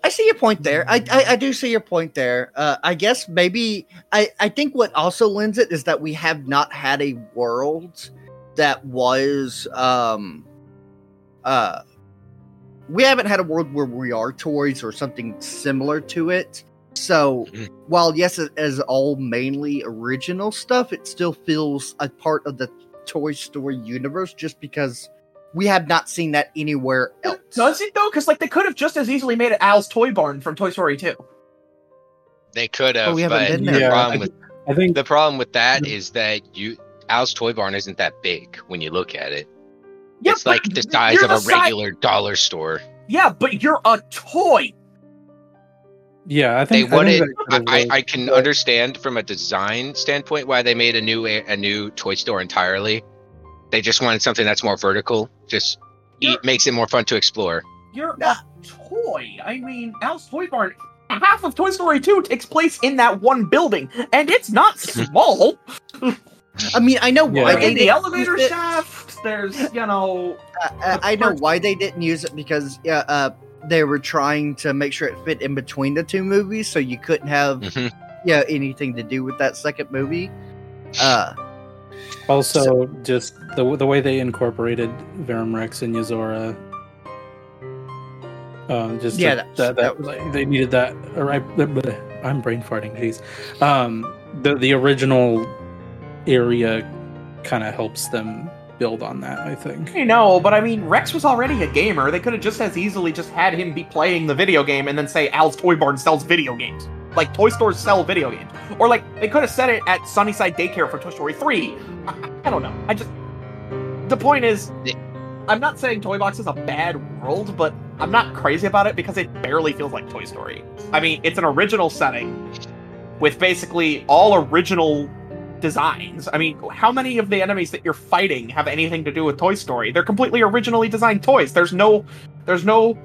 I see your point there. I, I I do see your point there. Uh, I guess maybe I I think what also lends it is that we have not had a world that was um uh we haven't had a world where we are toys or something similar to it. So Mhm. while yes, it is all mainly original stuff, it still feels a part of the Toy Story universe just because we have not seen that anywhere else. Does it though? Because like they could have just as easily made it Al's Toy Barn from Toy Story 2. They could have, Oh, we haven't but been there. Yeah, problem I with I think the problem with that is that you Al's Toy Barn isn't that big when you look at it. Yeah, it's like the size of the a si- regular dollar store. Yeah, but you're a toy. Yeah, I think I wanted. I, could've I, I can but- understand from a design standpoint why they made a new a, a new toy store entirely. They just wanted something that's more vertical. Just Yeah. eat, makes it more fun to explore. You're Nah. a toy. I mean, Al's Toy Barn. Half of Toy Story 2 takes place in that one building, and it's not small. I mean, I know Yeah. why Like they in the didn't elevator use it. shaft, there's you know, Uh, uh, I know why they didn't use it because uh, uh, they were trying to make sure it fit in between the two movies, so you couldn't have Mhm. yeah anything to do with that second movie. Uh, Also, just the the way they incorporated Verum Rex and Yozora. Um, just Yeah, that, that, that that- like, they needed that. Or I, I'm brain farting. Jeez. Um, the the original area kind of helps them build on that. I think. I know, but I mean, Rex was already a gamer. They could have just as easily just had him be playing the video game and then say Al's Toy Barn sells video games. Like toy stores sell video games, or like they could have said it at Sunnyside Daycare for Toy Story Three. I, I don't know. I just the point is, I'm not saying Toy Box is a bad world, but I'm not crazy about it because it barely feels like Toy Story. I mean, it's an original setting with basically all original designs. I mean, how many of the enemies that you're fighting have anything to do with Toy Story? They're completely originally designed toys. There's no there's no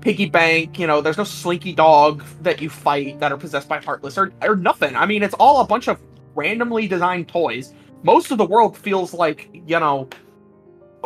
piggy bank, you know, there's no slinky dog that you fight that are possessed by Heartless or, or nothing. I mean, it's all a bunch of randomly designed toys. Most of the world feels like, you know,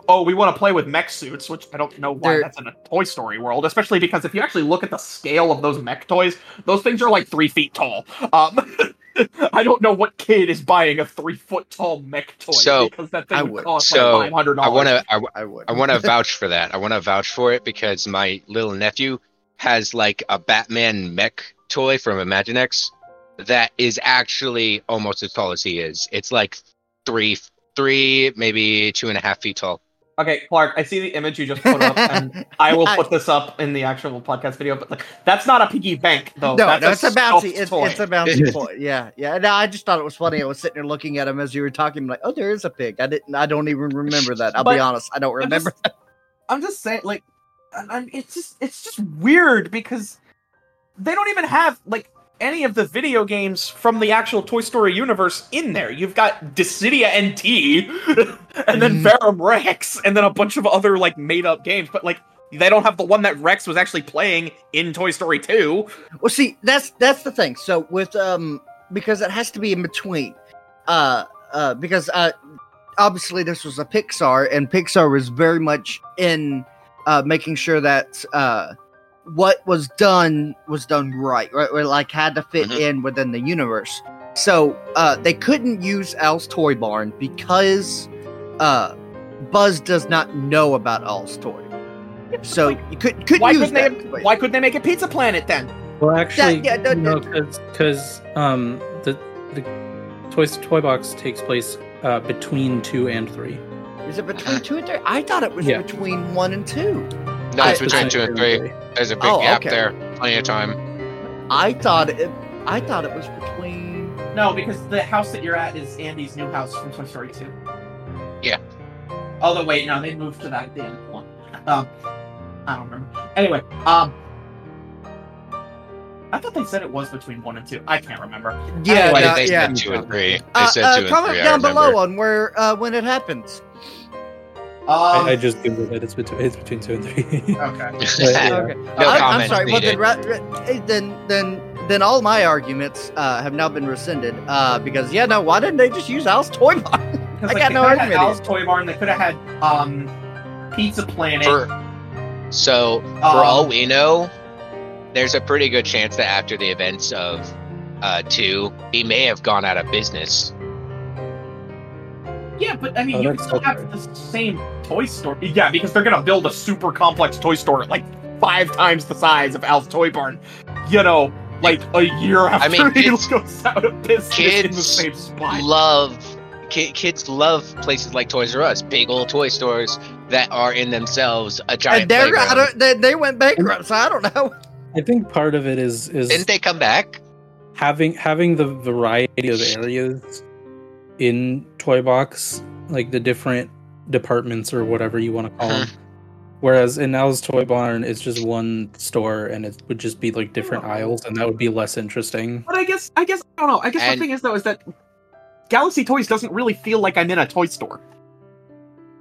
oh, we want to play with mech suits, which I don't know why They're- that's in a Toy Story world, especially because if you actually look at the scale of those mech toys, those things are like three feet tall. Um, I don't know what kid is buying a three foot tall mech toy So, because that thing I would, would. cost So, like five hundred I want to. I, I would. I want to vouch for that. I want to vouch for it because my little nephew has like a Batman mech toy from Imaginext that is actually almost as tall as he is. It's like three, three, maybe two and a half feet tall. Okay, Clark, I see the image you just put up, and I will put this up in the actual podcast video. But like, that's not a piggy bank, though. no, that's no, it's a bouncy. stuffed It's, toy. it's a bouncy toy. Yeah, yeah. No, I just thought it was funny. I was sitting there looking at him as you were talking. I'm like, oh, there is a pig. I didn't. I don't even remember that. I'll But be honest. I don't I'm remember. just- I'm just saying, like, I'm, it's just it's just weird because they don't even have like any of the video games from the actual Toy Story universe in there. You've got Dissidia NT, and then. Verum Rex, and then a bunch of other like made up games, but like. They don't have the one that Rex was actually playing in Toy Story 2. Well, see, that's that's the thing. So with um, because it has to be in between, uh, uh, because uh, obviously this was a Pixar, and Pixar was very much in uh making sure that uh what was done was done right, right? Or like had to fit Mhm. in within the universe. So uh, they couldn't use Al's Toy Barn because uh, Buzz does not know about Al's Toy. So you could couldn't Why use couldn't they? that. Have, why couldn't they make a Pizza Planet then? Well, actually, yeah, no, no, no. because um the the toy toy box takes place uh, between two and three. Is it between two and three? I thought it was Yeah. between one and two. No, it's I- between I- two and three. There's a big Oh, gap okay. there. Plenty of time. I thought it. I thought it was between. No, because the house that you're at is Andy's new house from Toy Story 2. Yeah. Although, wait, no, they moved to that at the end one. Um, I don't remember. Anyway, um, I thought they said it was between one and two. I can't remember. Yeah, Anyway, no, they yeah. said two and three. They Uh, said uh, two and comment three. I down remember. below on where uh, when it happens. Um, I, I just googled it. It's between it's between two and three. okay. Yeah. Okay. No I, I'm sorry. Well, then, ra- ra- then, then, then, all my arguments uh, have now been rescinded uh, because yeah, no, why didn't they just use Al's toy box? Because I like, got they no could argument Al's Toy Barn. They could have had um, Pizza Planet. For, so, for Um, all we know, there's a pretty good chance that after the events of uh, two, he may have gone out of business. Yeah, but I mean, Oh, you that's still have the same toy store. Yeah, because they're gonna build a super complex toy store like five times the size of Al's Toy Barn. You know, like a year after I mean, he kids- goes out of business in the kids same spot. Love ki- kids love places like Toys R Us, big old toy stores that are in themselves a giant And they're I don't, they, they went bankrupt, so I don't know. I think part of it is is Didn't they come back? having having the variety of areas in Toy Box, like the different departments or whatever you want to call hmm. them. Whereas in Al's Toy Barn, it's just one store, and it would just be like different aisles, and that would be less interesting. But I guess, I guess, I don't know. I guess And- the thing is though is that Galaxy Toys doesn't really feel like I'm in a toy store.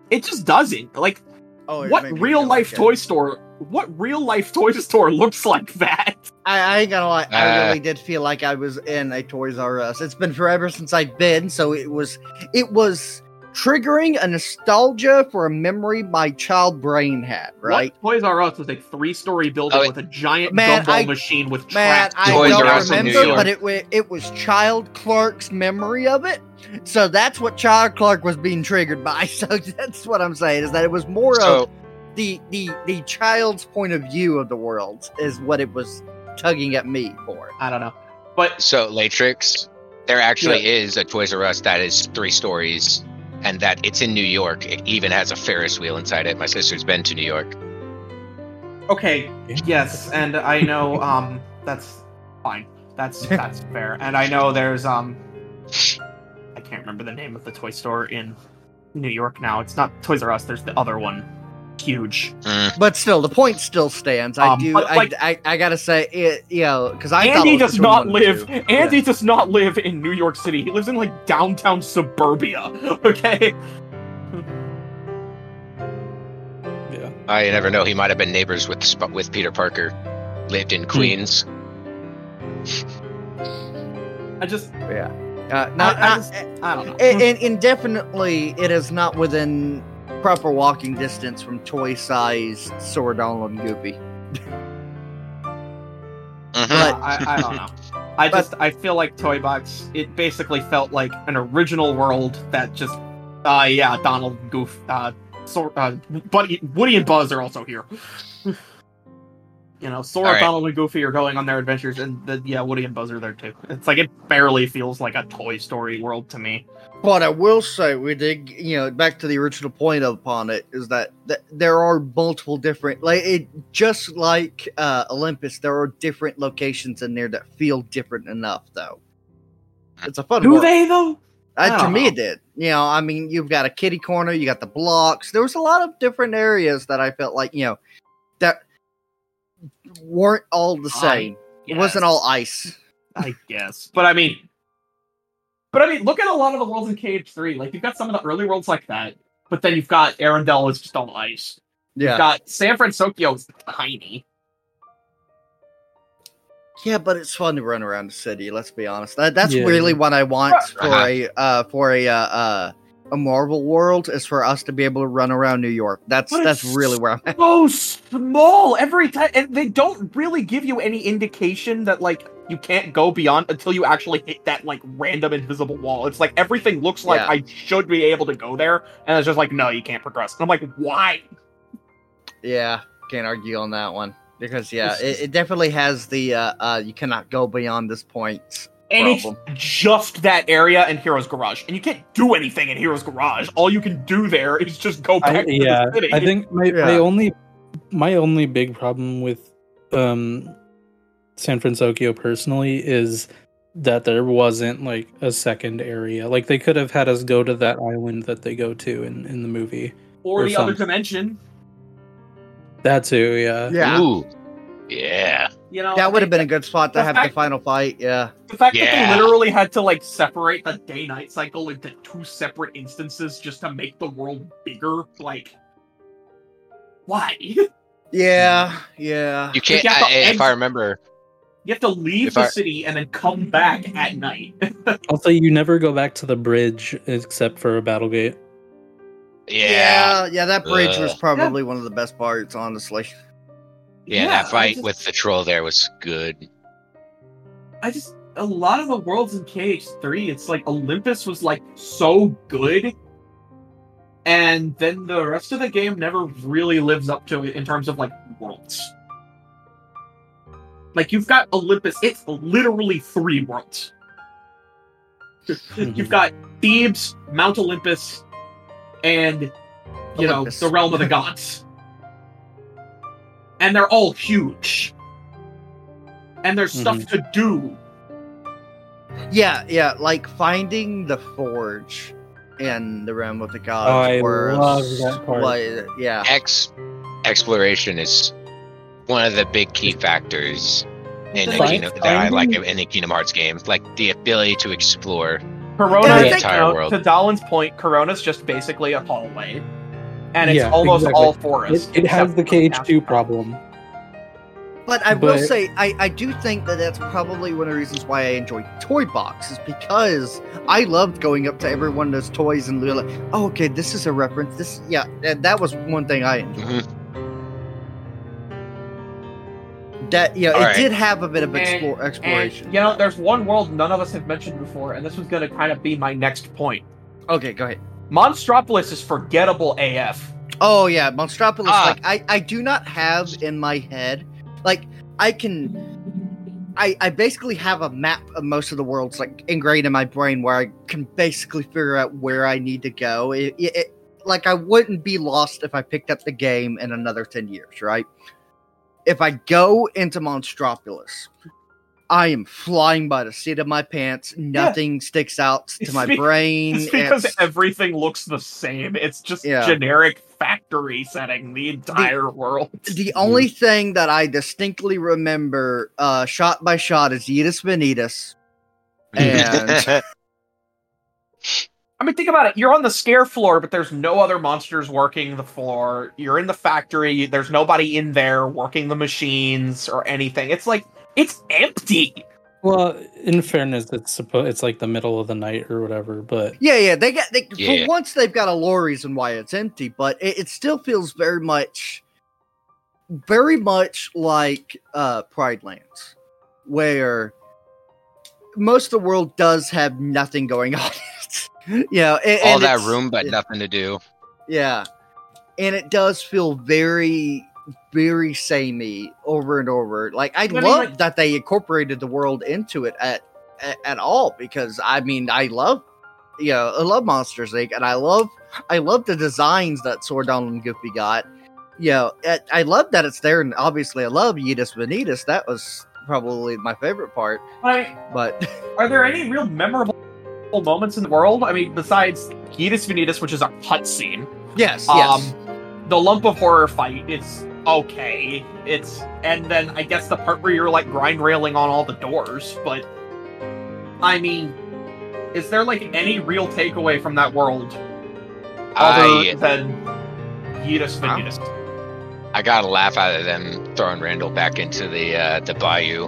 It just doesn't. Like, Oh, what real life like toy store? What real life toy store looks like that? I, I ain't gonna lie. I Uh, really did feel like I was in a Toys R Us. It's been forever since I've been, so it was it was triggering a nostalgia for a memory my child brain had. Right, What Toys R Us was a three-story building Oh, with a giant Man, gumball I- machine with man. tracks. I Toys don't R Us in New remember, but it wa- it was Child Clark's memory of it. So that's what Child Clark was being triggered by. So that's what I'm saying is that it was more of So, the the the child's point of view of the world is what it was tugging at me for. I don't know, but so Latrix, there actually is a Toys R Us that is three stories and that it's in New York. It even has a Ferris wheel inside it. My sister's been to New York. Okay, yes, and I know um that's fine. That's that's fair. And I know there's um I can't remember the name of the toy store in New York now. It's not Toys R Us, there's the other one. Huge. Mm. But still, the point still stands. I Um, do. but, I, I, I gotta say, it, you know, because I Andy it does not live two. Andy Yeah. does not live in New York City. He lives in like downtown suburbia. Okay? Yeah. I never know. He might have been neighbors with with Peter Parker. Lived in Queens. I just Yeah. Uh, not, I not, just- I don't know. and, and indefinitely, it is not within proper walking distance from toy-sized Sora, Donald, and Goofy. Mhm. But- I, I don't know. I But- just I feel like Toy Box it basically felt like an original world that just uh yeah Donald Goof uh so uh Buddy Woody and Buzz are also here. You know, Sora, Alright. Donald, and Goofy are going on their adventures, and the, yeah, Woody and Buzz are there too. It's like it barely feels like a Toy Story world to me. But I will say, we did, you know, back to the original point upon it is that th- there are multiple different, like it, just like uh, Olympus, there are different locations in there that feel different enough, though. It's a fun. Do world. they though? I Uh, to don't me, know. it did. You know, I mean, you've got a kitty corner, you got the blocks. There was a lot of different areas that I felt like, you know, that weren't all the same. It wasn't all ice. I guess. But I mean, but I mean, look at a lot of the worlds in KH3. Like you've got some of the early worlds like that, but then you've got Arendelle is just all ice. Yeah. You've got San Francisco is tiny. Yeah, but it's fun to run around the city. Let's be honest. That, that's Yeah. really what I want for Uh-huh. a uh, for a uh, uh, a Marvel world is for us to be able to run around New York. That's But that's really where I'm at. So small every time, and they don't really give you any indication that like you can't go beyond until you actually hit that like random invisible wall. It's like everything looks like Yeah. I should be able to go there, and it's just like no, you can't progress. And I'm like, why? Yeah, can't argue on that one because yeah, it, it definitely has the uh, uh, you cannot go beyond this point. And Problem. it's just that area in Hero's Garage, and you can't do anything in Hero's Garage. All you can do there is just go back I, to yeah, the city. I think my, my only my only big problem with um San Francisco personally is that there wasn't like a second area. Like they could have had us go to that island that they go to in in the movie. or or the other dimension. That too, yeah. Yeah, Ooh. Yeah. You know, that would have been a good spot to the have the final fight. Yeah, The fact that they literally had to like separate the day night cycle into two separate instances just to make the world bigger, like why? yeah, yeah. You can't. You have to I, if I remember, you have to leave the I- city and then come back at night. Also, you never go back to the bridge except for a battle gate. yeah, yeah, yeah, That bridge was Ugh. probably one of the best parts, honestly. Yeah, I that fight just- with the troll there was good. I just a lot of the worlds in KH3, it's like Olympus was like so good. And then the rest of the game never really lives up to it in terms of like worlds. Like you've got Olympus, it's literally three worlds. You've got Thebes, Mount Olympus, and you Olympus. know the realm of the gods. And they're all huge. And there's mm-hmm. stuff to do. Yeah, yeah, like finding the forge in the realm of the gods. Oh, I was, love that part. like, yeah, X exploration is one of the big key factors in a Find- Kingdom, that I like in a Kingdom Hearts game. Like the ability to explore. Corona, Yeah, I think- entire know, world. to Dalin's point, Corona's just basically a hallway. And it's Yeah, almost exactly. all It, forest. it has the cage KH2 problem. But I will But- say, I, I do think that that's probably one of the reasons why I enjoy Toy Box is because I loved going up to every one of those toys and like, oh, okay, this is a reference. This, yeah, and that was one thing I enjoyed. Mhm. That yeah, it Alright. did have a bit of explore, And, exploration. you know, there's one world none of us have mentioned before, and this was going to kind of be my next point. Okay, go ahead. Monstropolis is forgettable AF. Oh yeah, Monstropolis. Ah. Like I, I do not have in my head, like I can I, I basically have a map of most of the worlds like ingrained in my brain where I can basically figure out where I need to go. It, it, it- like I wouldn't be lost if I picked up the game in another 10 years, right? If I go into Monstropolis, I am flying by the seat of my pants. Nothing sticks out to It's my be- brain. It's because It's- everything looks the same. It's just Yeah. generic factory setting the entire world. the only thing that I distinctly remember, uh, shot by shot, is Yetis Vanitas. And I mean, think about it. You're on the scare floor, but there's no other monsters working the floor. You're in the factory. There's nobody in there working the machines or anything. It's like it's empty. Well, in fairness, it's supposed it's like the middle of the night or whatever. But Yeah, yeah, they got they, Yeah. for once they've got a lore reason why it's empty, but it, it still feels very much, very much like uh Pride Lands, where most of the world does have nothing going on. in it. you know, and, All and that room, but yeah. nothing to do. Yeah. And it does feel very, very samey over and over. Like I mean, love like- that they incorporated the world into it at, at at all because I mean I love you know, I love Monsters Inc. and I love I love the designs that Sordon and Goofy got. You know, it, I love that it's there and obviously I love Yetis Vanitas. That was probably my favorite part. Like, But are there any real memorable moments in the world? I mean, besides Hedis Vanitas, which is a cutscene. yes, yes. Um, the lump of horror fight is okay. It's and then I guess the part where you're like grind railing on all the doors, but I mean, is there like any real takeaway from that world other I than Hedis Vanitas? I got a laugh out of them throwing Randall back into the uh, the bayou.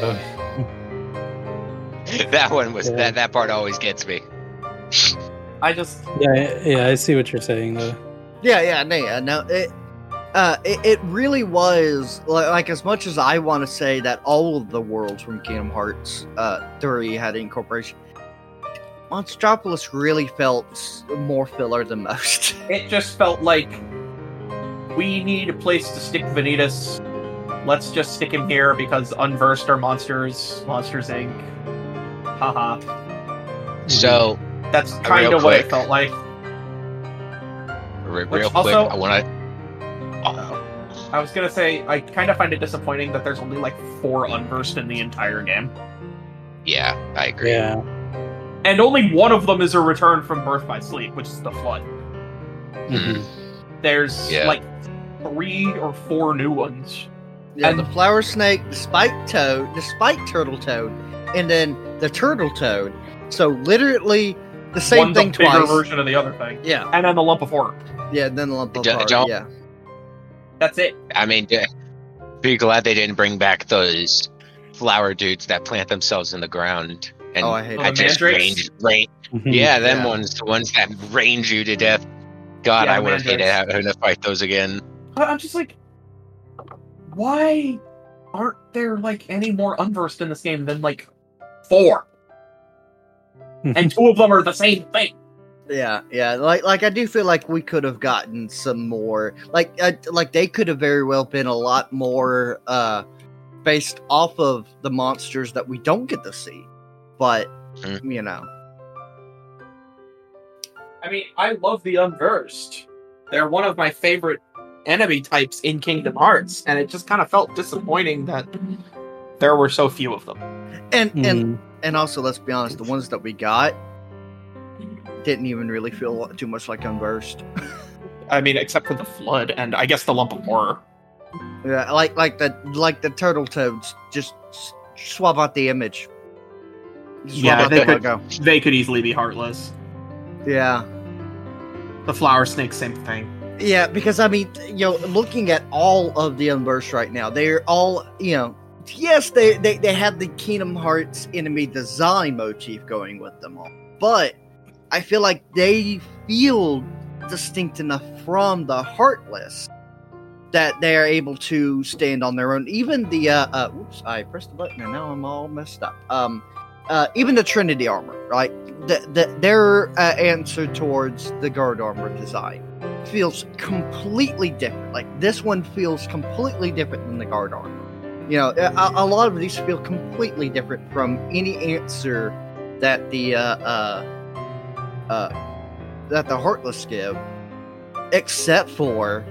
that one was Yeah. that that part always gets me. I just yeah, yeah, I see what you're saying though. Yeah, yeah, no, yeah, no. It, uh, it, it really was like, like as much as I want to say that all of the worlds from Kingdom Hearts uh, 3 had incorporation. Monstropolis really felt more filler than most. it just felt like we need a place to stick Vanitas. Let's just stick him here because unversed are monsters, Monsters Inc. Haha. So That's kind of what it felt like. re- Which real also- quick, I want to. I was gonna say I kind of find it disappointing that there's only like four unversed in the entire game, Yeah, I agree. Yeah, and only one of them is a return from Birth by Sleep, which is the Flood. Mhm. There's Yeah. like three or four new ones. yeah, And- the Flower Snake, the Spike Toad, the Spike Turtle Toad, and then the Turtle Toad. So literally the same One's thing a bigger twice. version of the other thing, Yeah, and then the Lump of Horror. yeah, and then the lump of Don't- heart, don't- Yeah, That's it. I mean, be glad they didn't bring back those flower dudes that plant themselves in the ground and Oh, I hate I the just mandrakes? range, range. Mhm. Yeah, them Yeah. ones, the ones that range you to death. God, Yeah, I would have hated having to fight those again. I'm just like, why aren't there like any more unversed in this game than like four? and two of them are the same thing. Yeah, yeah. Like, like I do feel like we could have gotten some more. Like, uh, like they could have very well been a lot more uh based off of the monsters that we don't get to see. But Mm. you know, I mean, I love the unversed. They're one of my favorite enemy types in Kingdom Hearts, and it just kind of felt disappointing that there were so few of them. and and Mhm. and also let's be honest, the ones that we got didn't even really feel too much like unversed. I mean, except for the flood and I guess the lump of horror. Yeah, like like the like the turtle toads. Just swab out the image. Swap Yeah, they the could- logo. They could easily be heartless. Yeah. The flower snake, same thing. Yeah, because I mean, you know, looking at all of the Unversed right now, they're all, you know, yes, they, they, they have the Kingdom Hearts enemy design motif going with them all, but I feel like they feel distinct enough from the Heartless that they are able to stand on their own. Even the, uh, uh, whoops, I pressed the button and now I'm all messed up. Um, uh, even the Trinity armor, right? The, the, their uh, answer towards the guard armor design feels completely different. Like this one feels completely different than the guard armor. You know, a, a lot of these feel completely different from any answer that the uh, uh, uh, that the Heartless give, except for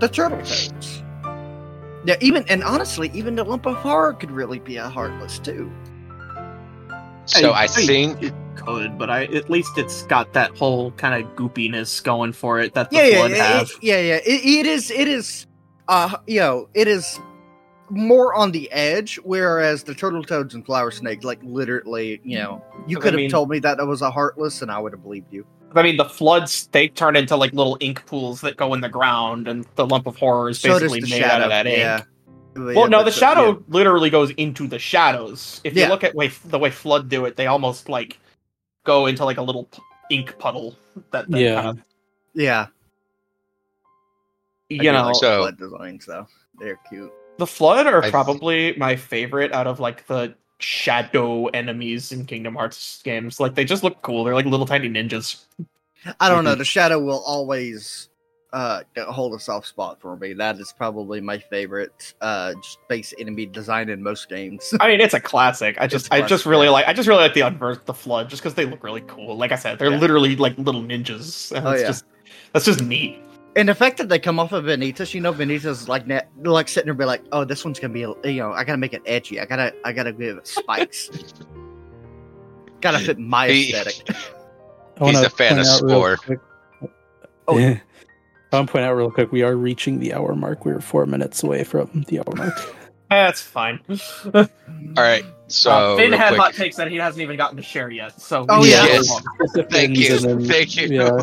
the Turtle Toads. Now, even and honestly, even the Lump of Horror could really be a Heartless too. So I think it could, but I at least it's got that whole kind of goopiness going for it that the yeah, yeah, yeah, have. it- yeah, yeah. It, it is, it is, uh, you know, it is more on the edge, whereas the turtle toads and flower snake, like literally, you know, you I could have mean- told me that it was a heartless, and I would have believed you. I mean, the floods they turn into like little ink pools that go in the ground, and the lump of horror is So basically the made out shadow. of that ink. yeah. Well, no, the shadow yeah. literally goes into the shadows. If Yeah. you look at way the way flood do it, they almost like go into like a little p- ink puddle. That, that Yeah. kind of, Yeah, you do know, like So- flood designs though. They're cute. The flood are I- probably my favorite out of like the shadow enemies in Kingdom Hearts games. Like they just look cool. They're like little tiny ninjas. I don't Mm-hmm. know. The shadow will always uh hold a soft spot for me. That is probably my favorite uh space enemy design in most games. I mean, it's a classic. I just, I just really like, I just really like the unversed, the flood, just because they look really cool. Like I said, they're Yeah. literally like little ninjas. And Oh, it's yeah. just, that's just neat. And the fact that they come off of Vanitas, you know, Vanitas like net, like sitting there, be like, "Oh, this one's gonna be, you know, I gotta make it edgy. I gotta, I gotta give it spikes. gotta fit my He- aesthetic." He's a fan of out real Spore. quick- Oh. Yeah. I want to point out real quick. We are reaching the hour mark. We're four minutes away from the hour mark. That's fine. all right. So uh, Finn real had quick- hot takes that he hasn't even gotten to share yet. So Oh, yeah. Yes. Thank you, then- thank you. Yeah.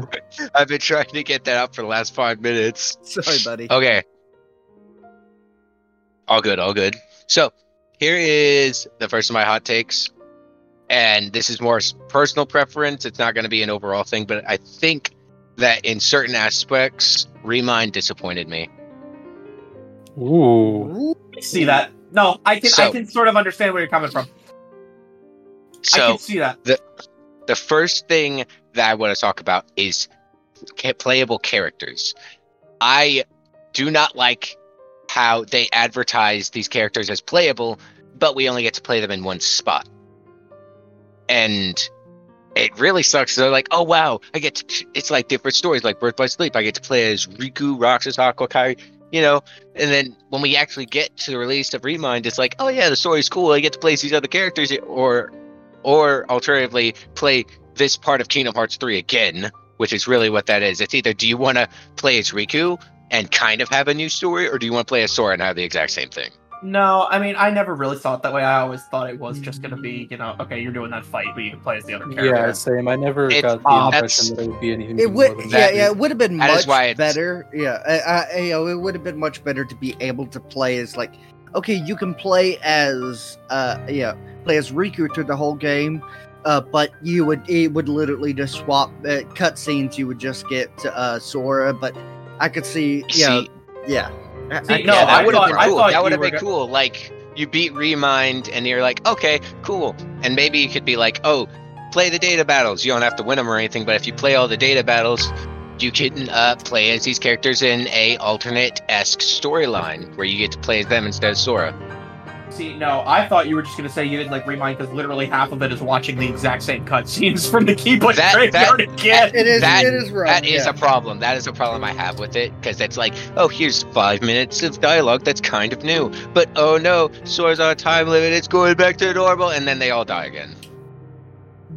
I've been trying to get that up for the last five minutes. Sorry, buddy. Okay. All good, all good. So here is the first of my hot takes. And this is more personal preference. It's not going to be an overall thing, but I think that in certain aspects, Remind disappointed me. Ooh. I see that. No, I can, I can sort of understand where you're coming from. I can see that. the the first thing that I want to talk about is playable characters. I do not like how they advertise these characters as playable, but we only get to play them in one spot. And it really sucks. They're like, oh wow, I get to. It's like different stories, like Birth by Sleep. I get to play as Riku, Roxas, Aqua, Kai, you know. And then when we actually get to the release of Remind, it's like, oh yeah, the story's cool. I get to play these other characters, or or alternatively play this part of Kingdom Hearts 3 again, which is really what that is. It's either do you want to play as Riku and kind of have a new story, or do you want to play as Sora and have the exact same thing? No, I mean, I never really saw it that way. I always thought it was just going to be, you know, okay, you're doing that fight, but you can play as the other character. Yeah, same. I never It's- got the impression that it would be anything. It more would, than yeah, that. yeah, it would have been That is much better. Yeah, I, I, you know, it would have been much better to be able to play as like, okay, you can play as, uh, yeah, play as Riku through the whole game, uh, but you would, it would literally just swap uh, cutscenes. You would just get uh, Sora, but I could see, yeah, See, yeah. I- See, I- no, yeah, that would have been cool. That would have been go- cool. Like you beat Remind, and you're like, okay, cool. And maybe you could be like, oh, play the data battles. You don't have to win them or anything, but if you play all the data battles, you can uh, play as these characters in a alternate esque storyline where you get to play as them instead of Sora. See, no, I thought you were just going to say you didn't like Remind because literally half of it is watching the exact same cutscenes from the Keyblade That- Graveyard that- again. It is, That- it is wrong. That is yeah. a problem. That is a problem I have with it because it's like, oh, here's five minutes of dialogue that's kind of new, but oh no, Sora's on a time limit. It's going back to normal, and then they all die again.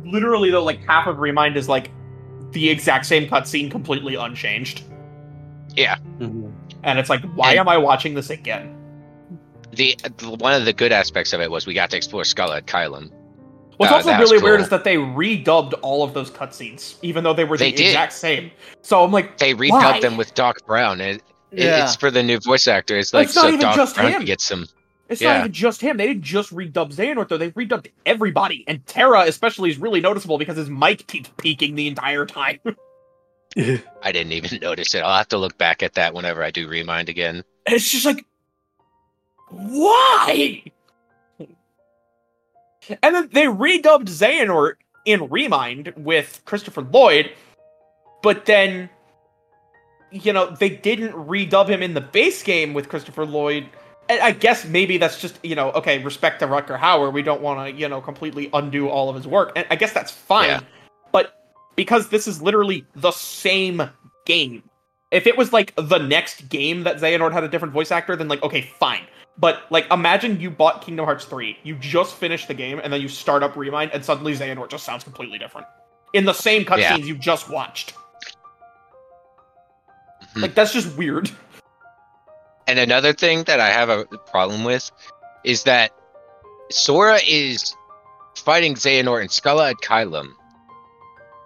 literally, though, like half of Remind is like the exact same cutscene, completely unchanged. Mhm. And it's like, why And- am I watching this again? The, the one of the good aspects of it was we got to explore Scala ad Caelum. What's Uh, also that was really weird is that they redubbed all of those cutscenes, even though they were the They did. exact same. So I'm like, They redubbed Why? them with Doc Brown. It, it- Yeah. it's for the new voice actor. It's like It's not so even Doc just Brown him. can get some. it's Yeah. not even just him. They didn't just redub Xehanort though; they redubbed everybody. And Terra, especially, is really noticeable because his mic keeps peaking the entire time. I didn't even notice it. I'll have to look back at that whenever I do Remind again. It's just like, why? And then they redubbed Xehanort in Remind with Christopher Lloyd, but then, you know, they didn't redub him in the base game with Christopher Lloyd, and I guess maybe that's just you know okay, respect to Rutger Hauer. We don't want to you know completely undo all of his work, and I guess that's fine. Yeah. But because this is literally the same game, if it was like the next game that Xehanort had a different voice actor, then like okay, fine. But like, imagine you bought Kingdom Hearts three, you just finished the game, and then you start up Remind, and suddenly Xehanort just sounds completely different in the same cutscenes Yeah. you just watched. Mhm. Like that's just weird. And another thing that I have a problem with is that Sora is fighting Xehanort and Scala ad Caelum.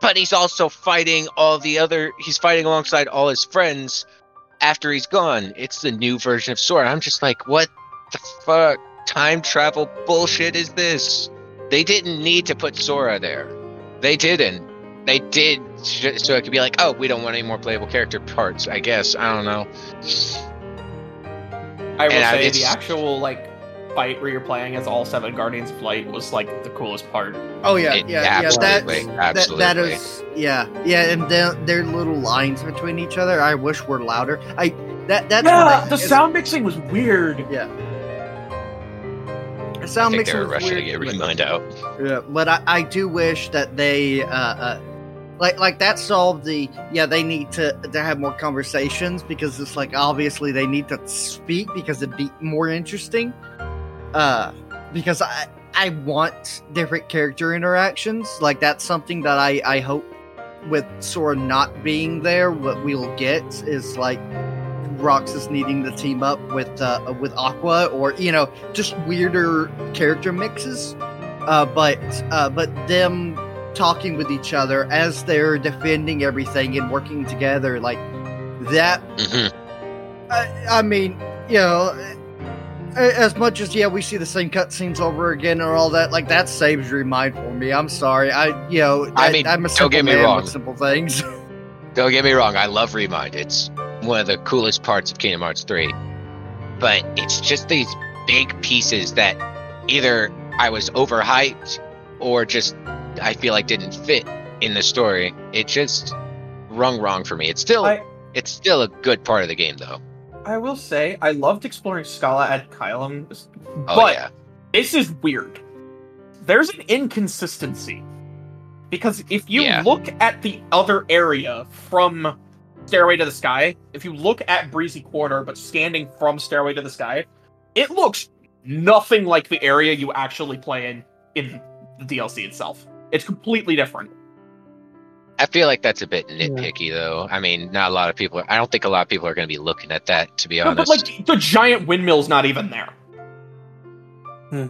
But he's also fighting all the other he's fighting alongside all his friends after he's gone. It's the new version of Sora. I'm just like, what the fuck time travel bullshit is this? They didn't need to put Sora there. They didn't. They did so it could be like, oh, we don't want any more playable character parts. I guess I don't know. I will And say it's- the actual like fight where you're playing as all seven Guardians of Light was like the coolest part. Oh yeah, It- yeah, yeah. That's absolutely, that, that absolutely. is yeah, yeah. And their, their little lines between each other, I wish were louder. I that that's yeah, what the I- it's- sound mixing was weird. Yeah. The I sound think they mixing were was rushing weird, to get but- Re Mind out. Yeah, but I, I do wish that they uh, uh like like that solved the yeah they need to to have more conversations because it's like obviously they need to speak because it'd be more interesting. Uh because I I want different character interactions. Like that's something that I I hope with Sora not being there what we'll get is like Roxas needing to team up with uh with Aqua or you know just weirder character mixes uh, but uh, but them talking with each other as they're defending everything and working together like that. hmm I, I mean, you know, as much as yeah, we see the same cutscenes over again or all that, like that saves Re Mind for me. I'm sorry, I you know, I mean, I'm a don't simple get me man wrong. with simple things. Don't get me wrong, I love Re Mind. It's one of the coolest parts of Kingdom Hearts 3. But it's just these big pieces that either I was overhyped or just I feel like didn't fit in the story. It just rung wrong for me. It's still I- it's still a good part of the game though. I will say I loved exploring Scala ad Caelum, Oh but yeah. this is weird. There's an inconsistency. Because if you Yeah. look at the other area from Stairway to the Sky, if you look at Breezy Quarter but standing from Stairway to the Sky, it looks nothing like the area you actually play in in the DLC itself. It's completely different. I feel like that's a bit nitpicky though. I mean, not a lot of people I don't think a lot of people are going to be looking at that to be No, honest. but like the giant windmill's not even there. Hmm.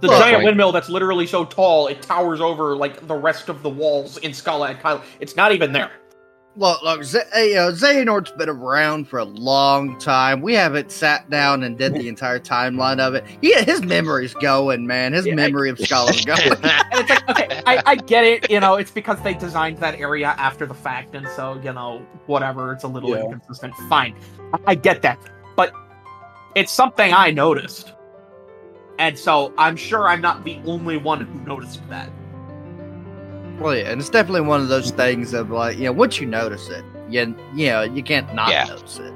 The Well- giant windmill that's literally so tall it towers over like the rest of the walls in Scala and Kyle. It's not even there. Look, look, Z- uh, you know, Xehanort's been around for a long time. We haven't sat down and did the entire timeline of it. Yeah, his memory's going, man. His Yeah, I- memory of Scala's going. And it's like, okay, I, I get it, you know, it's because they designed that area after the fact, and so, you know, whatever, it's a little Yeah. inconsistent. Fine. I, I get that. But it's something I noticed. And so I'm sure I'm not the only one who noticed that. Well, yeah, and it's definitely one of those things of like, you know, once you notice it, you, you know, you can't not Yeah. notice it.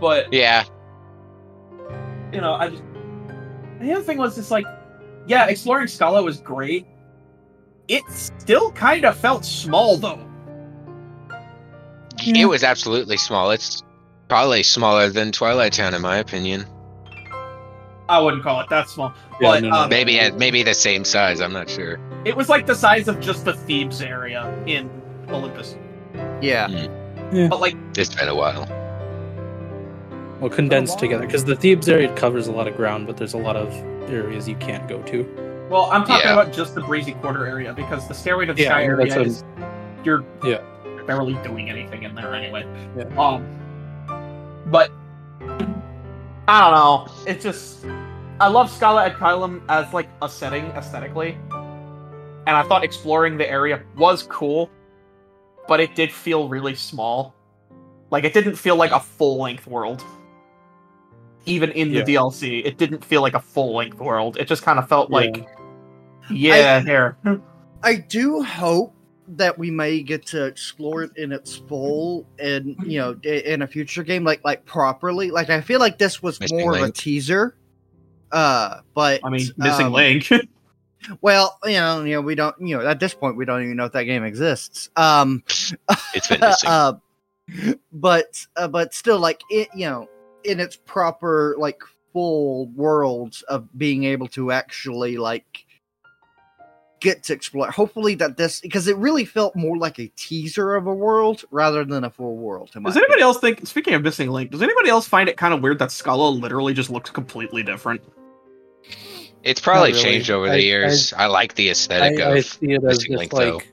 But yeah. you know, I just the other thing was just like, yeah, exploring Scala was great. It still kind of felt small though. It was absolutely small. It's probably smaller than Twilight Town in my opinion. I wouldn't call it that small, Yeah, but no, no. um, Maybe at maybe the same size. I'm not sure. it was like the size of just the Thebes area in Olympus. Yeah. But like, It's been a while. Well, condensed wow. together because the Thebes area covers a lot of ground, but there's a lot of areas you can't go to. well, I'm talking Yeah. about just the Breezy Quarter area because the Stairway to the Yeah, Sky area that's what- is you're Yeah. barely doing anything in there anyway. Yeah. Um, but I don't know. It just I love Scala ad Caelum as like a setting aesthetically, and I thought exploring the area was cool, but it did feel really small. Like it didn't feel like a full length world. Even in the Yeah. DLC, it didn't feel like a full length world. It just kind of felt Yeah. like, yeah, here. I do hope that we may get to explore it in its full and you know in a future game like like properly like i feel like this was Missing more of a teaser uh but I mean, missing um, link. well you know you know we don't you know at this point we don't even know if that game exists um It's been missing. uh, but uh, but still like it you know in its proper like full worlds of being able to actually like get to explore hopefully that this because it really felt more like a teaser of a world rather than a full world Does anybody else think? Speaking of missing link, does anybody else find it kind of weird that Scala literally just looks completely different? It's probably really. changed over the I- years. I, like the aesthetic I, I of see it as Missing just Link, though. like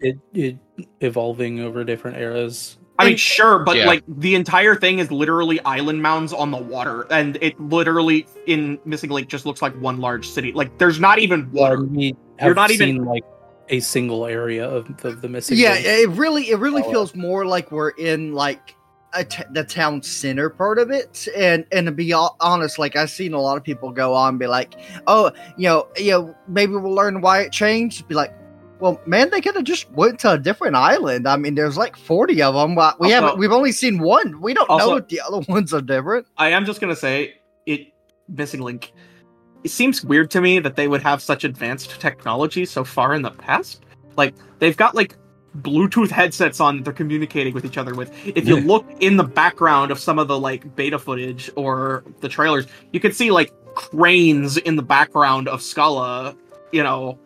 it, it evolving over different eras. I mean, sure, but Yeah. like the entire thing is literally island mounds on the water, and it literally in Missing Link just looks like one large city. Like there's not even water. we You're have not even- like a single area of the, the missing. yeah link. it really it really Oh, feels more like we're in like a t- the town center part of it and and to be honest like i've seen a lot of people go on and be like oh you know you know maybe we'll learn why it changed be like well man they could have just went to a different island i mean there's like 40 of them we Also- haven't we've only seen one we don't know if the other ones are different I am just gonna say it. Missing Link. It seems weird to me that they would have such advanced technology so far in the past. Like they've got like Bluetooth headsets on that they're communicating with each other with. If you Yeah. look in the background of some of the like beta footage or the trailers, you can see like cranes in the background of Scala, you know.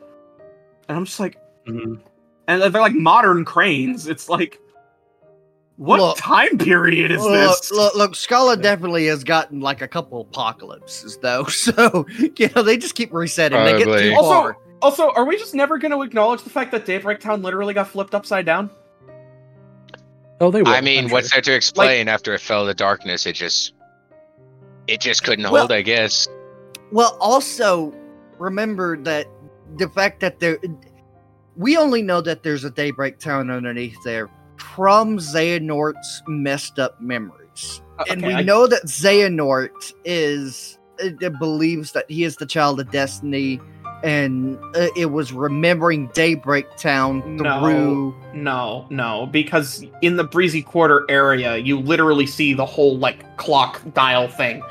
And I'm just like, Mhm. and they're like modern cranes. It's like, what Look- time period is look, this? look, look scala definitely has gotten like a couple apocalypses though so you know they just keep resetting they get too Also, far Also, are we just never going to acknowledge the fact that Daybreak Town literally got flipped upside down? Oh, they will. I mean, I'm what's there to explain after it fell to darkness? It just, it just couldn't Well- hold. I guess. Well, also remember that the fact that there, we only know that there's a Daybreak Town underneath there from Xehanort's messed up memories, and Okay, we I- know that Xehanort is uh, believes that he is the child of destiny, and uh, it was remembering Daybreak Town through. No, no, because in the Breezy Quarter area, you literally see the whole like clock dial thing.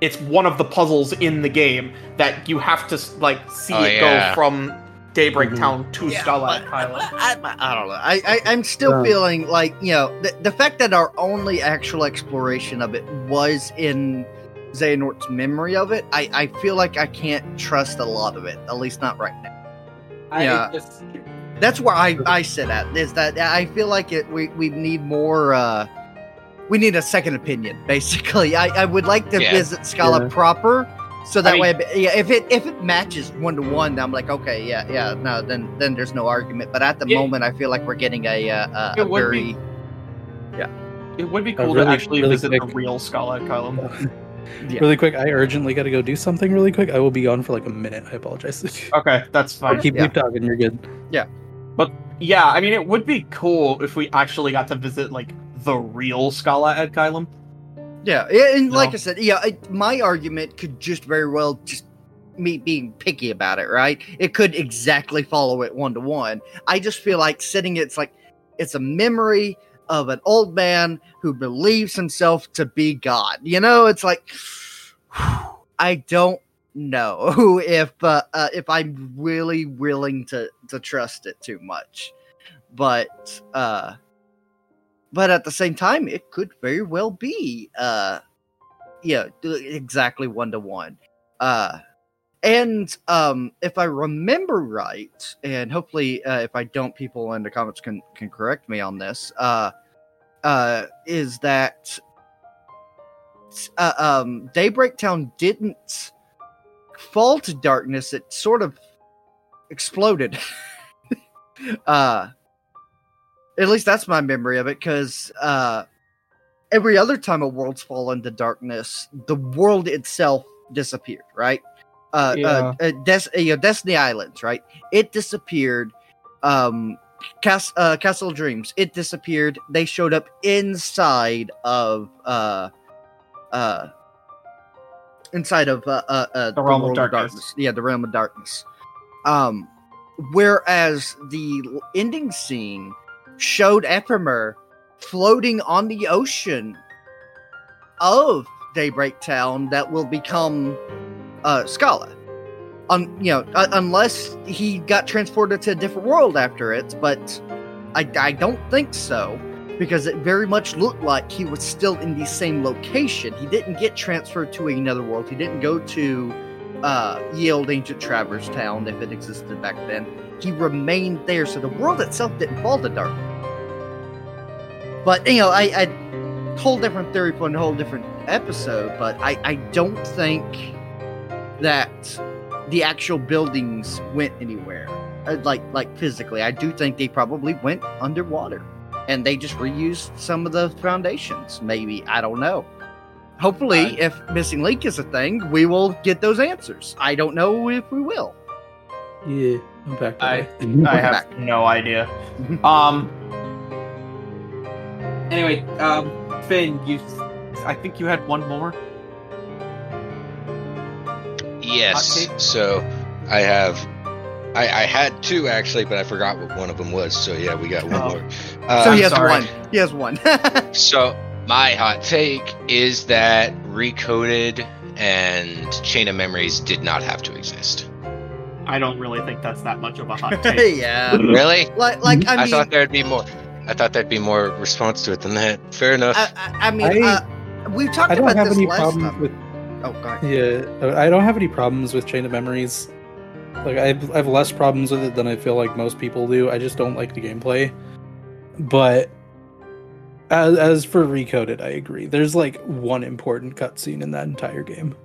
It's one of the puzzles in the game that you have to like see Oh, it yeah. go from Daybreak Mhm. Town to Yeah, Starlight Island. I, I, I don't know. I, I I'm still Yeah. feeling like you know the, the fact that our only actual exploration of it was in Xehanort's memory of it. I I feel like I can't trust a lot of it, at least not right now. I Yeah. just- That's where I I sit at is that I feel like it we we need more. uh we need a second opinion, basically. I, I would like to Yeah. visit Scala Yeah. proper, so that mean- way, yeah, if it if it matches one to one, then I'm like, okay, yeah, yeah, no, then then there's no argument. But at the Yeah. moment, I feel like we're getting a uh, a, It a would very be- It would be cool to actually really visit the real Scala Caelum. Yeah. Really quick, I urgently got to go do something really quick. I will be gone for like a minute. I apologize. Okay, that's fine. keep Yeah. keep talking. You're good. Yeah, but yeah, I mean, it would be cool if we actually got to visit like the real Scala ad Caelum. Yeah, yeah, and like No. I said, yeah, I, my argument could just very well just me being picky about it, right? It could exactly follow it one to one. I just feel like sitting it's like it's a memory of an old man who believes himself to be God. You know, it's like I don't know if uh, uh, if I'm really willing to to trust it too much, but uh but at the same time it could very well be uh yeah exactly one to one uh and um if i remember right and hopefully uh, if i don't people in the comments can can correct me on this uh uh is that uh, um daybreak town didn't fall to darkness it sort of exploded uh at least that's my memory of it, because uh, every other time a world's fallen to darkness, the world itself disappeared, right? Uh, uh, uh, Des- you know, Destiny Islands, right? It disappeared. Um, Cas- uh, Castle Dreams, it disappeared. They showed up inside of uh, uh, inside of uh, uh, uh, The Realm of Darkness. Yeah, the realm of darkness. Um, whereas the ending scene showed Ephemer floating on the ocean of Daybreak Town that will become uh, Scala. Um, you know, uh, unless he got transported to a different world after it, but I, I don't think so because it very much looked like he was still in the same location. He didn't get transferred to another world. He didn't go to uh, Ye Olde Ancient Traverse Town if it existed back then. He remained there, so the world itself didn't fall to dark. But you know, I, I whole different theory for a whole different episode. But I, I don't think that the actual buildings went anywhere, uh, like like physically. I do think they probably went underwater, and they just reused some of the foundations. Maybe I don't know. Hopefully, if missing link is a thing, we will get those answers. I don't know if we will. Yeah, I'm back. I- I have no idea. Um. Anyway, um, Finn, you, I think you had one more. Yes. Hot take? So I have. I, I had two actually, but I forgot what one of them was. So yeah, we got one Oh. more. Uh, so he has sorry. one. He has one. So my hot take is that recoded and chain of memories did not have to exist. I don't really think that's that much of a hot take. yeah. Really? Like, like I I, thought there'd be more. I thought there'd be more response to it than that. Fair enough. I, I, I mean, I- uh, we've talked I don't about have this any last problems time. with Oh, go ahead. Yeah, I don't have any problems with Chain of Memories. Like I have, I have less problems with it than I feel like most people do. I just don't like the gameplay. But as, as for Recoded, I agree. There's like one important cutscene in that entire game.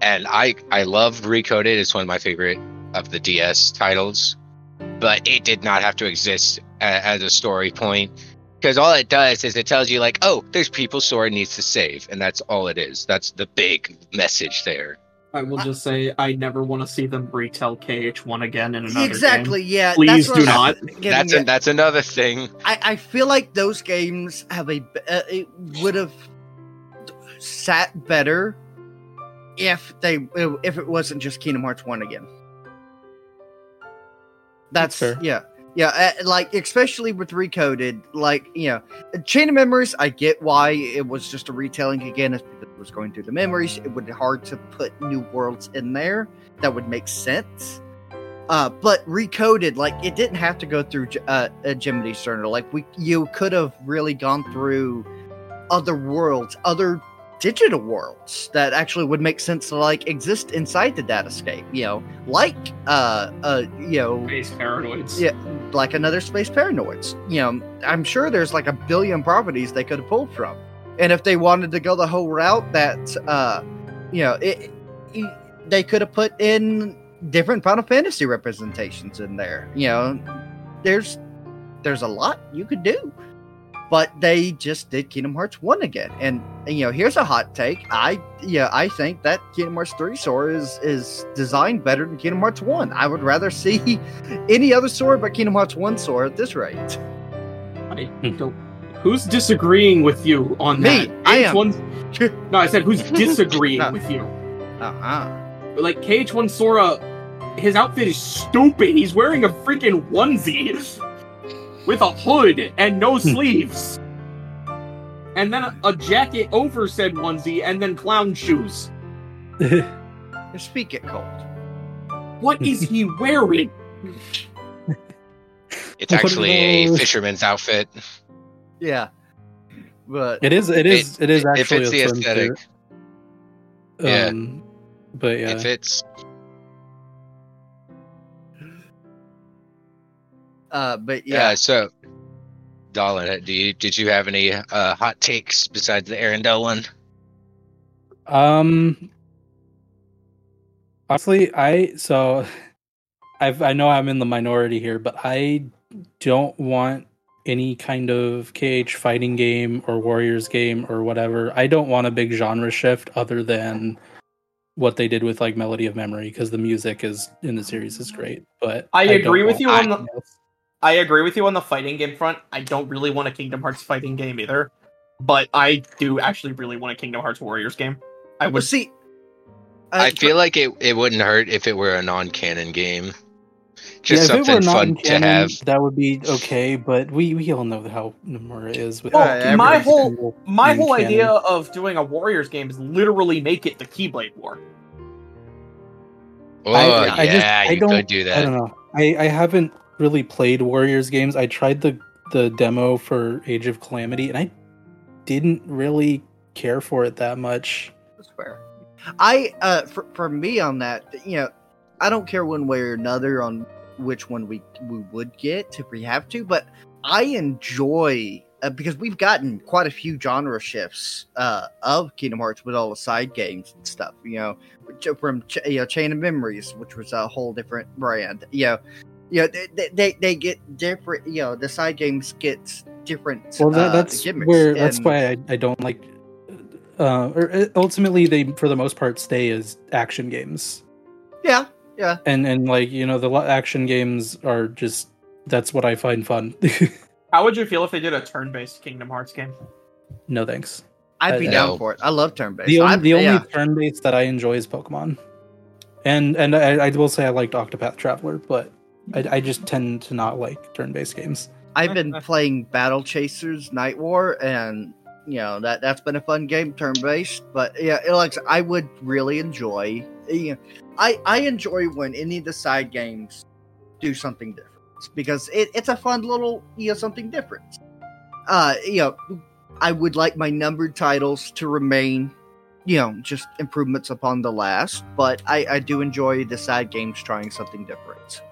and I I love Recoded. It's one of my favorite of the DS titles, but it did not have to exist as a story point because all it does is it tells you like, oh, there's people Sora needs to save, and that's all it is. That's the big message there. I will just say I never want to see them retell KH1 again in another Exactly. Yeah. Please that's do not. That's a, that's another thing. I, I feel like those games have a b- uh, it would have sat better if they if it wasn't just Kingdom Hearts one again. That's Fair. yeah. Yeah, like especially with recoded, like you know, Chain of Memories. I get why it was just a retelling again. It's because it was going through the memories. It would be hard to put new worlds in there that would make sense. Uh, but recoded, like it didn't have to go through uh, a Jiminy Journal. Like we, you could have really gone through other worlds, other digital worlds that actually would make sense to like exist inside the datascape. You know, like uh, uh, you know, Space paranoids. yeah, like another space paranoids. You know, I'm sure there's like a billion properties they could have pulled from, and if they wanted to go the whole route, that uh, you know, it, it- they could have put in different Final Fantasy representations in there. You know, there's there's a lot you could do, but they just did Kingdom Hearts one again, and, and, you know, here's a hot take. I yeah, I think that Kingdom Hearts three Sora is is designed better than Kingdom Hearts one. I would rather see any other Sora but Kingdom Hearts one Sora at this rate. I don't. Who's disagreeing with you on Me, that? I am. KH1 No, I said who's disagreeing No. with you. Uh huh. Like KH1 Sora, his outfit is stupid. He's wearing a freaking onesie with a hood and no sleeves. And then a, a jacket over said onesie and then clown shoes. His feet get cold. What is he wearing? It's actually a fisherman's outfit. Yeah, but it is. It is. It is If actually it's the a aesthetic, swimsuit. Yeah. Um, but yeah, if it's uh, but yeah. yeah. So, Dolan, do you did you have any uh, hot takes besides the Arendelle one? Um honestly, I so I've I know I'm in the minority here, but I don't want any kind of KH fighting game or Warriors game or whatever. I don't want a big genre shift other than what they did with like Melody of Memory because the music is in the series is great. But I don't agree with you on the- else. I agree with you on the fighting game front. I don't really want a Kingdom Hearts fighting game either. But I do actually really want a Kingdom Hearts Warriors game. I Well, would see, uh, I feel like it, it wouldn't hurt if it were a non canon game. Just yeah, if it were something fun to have. that would be okay. But we we all know how Nomura is with Well, my whole my whole canon. idea of doing a Warriors game is literally make it the Keyblade War. Oh I- I yeah, just- I you don't- could do I don't know. I, I haven't really played Warriors games. I tried the the demo for Age of Calamity, and I didn't really care for it that much. I uh for, for me on that, you know, I don't care one way or another on which one we we would get if we have to, but I enjoy uh, because we've gotten quite a few genre shifts uh of Kingdom Hearts with all the side games and stuff, you know, from you know Chain of Memories, which was a whole different brand, you know. You know, they, they- they they get different. You know, the side games get different. Well, that, uh, that's gimmicks, where that's why I, I don't like. Uh, or uh, ultimately, they for the most part stay as action games, Yeah, yeah. and and like you know the action games are just that's what I find fun. How would you feel if they did a turn-based Kingdom Hearts game? no thanks. I'd be Uh, down no. for it. I love turn based. The only, the only yeah. turn based that I enjoy is Pokemon, and and I, I will say I liked Octopath Traveler, but I, I just tend to not like turn based games. I've been playing Battle Chasers Night War, and you know that that's been a fun game, turn based. But yeah, it, like I would really enjoy. You know, I I enjoy when any of the side games do something different because it, it's a fun little you know something different. Uh, you know, I would like my numbered titles to remain. You know, just improvements upon the last, but I, I do enjoy the side games trying something different.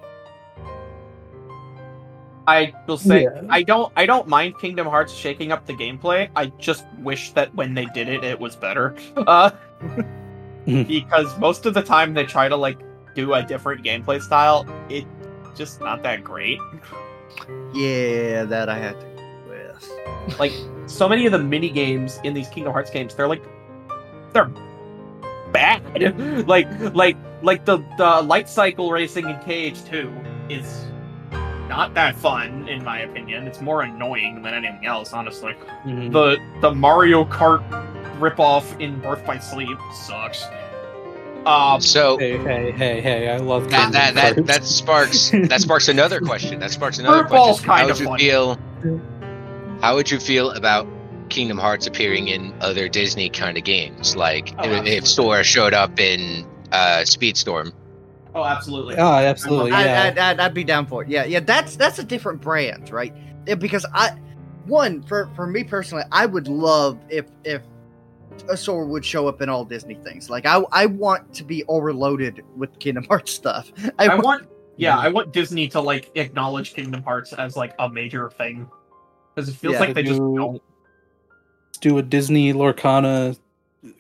I will say Yeah. I don't I don't mind Kingdom Hearts shaking up the gameplay. I just wish that when they did it, it was better. Uh, because most of the time they try to like do a different gameplay style, it's just not that great. Yeah, that I had to with. Like so many of the mini games in these Kingdom Hearts games, they're like they're bad. like like like the the light cycle racing in KH2 is not that fun in my opinion. It's more annoying than anything else, honestly. Mhm. The the Mario Kart ripoff in Birth by Sleep sucks. Um So Hey, hey, hey, hey! I love that that that, that sparks that sparks another question. That sparks another Dirtball's question. kind how would you funny. feel? How would you feel about Kingdom Hearts appearing in other Disney kind of games? Like Oh, if, absolutely. if Sora showed up in uh, Speedstorm. Oh absolutely. Oh, absolutely, I, yeah. I, I'd, I'd be down for it. Yeah, yeah. That's that's a different brand, right? Yeah, because I, one for for me personally, I would love if if a sword would show up in all Disney things. Like I I want to be overloaded with Kingdom Hearts stuff. I, I want, want yeah, I want Disney to like acknowledge Kingdom Hearts as like a major thing. Because it feels Yeah. like they just Do- don't do a Disney Lorcana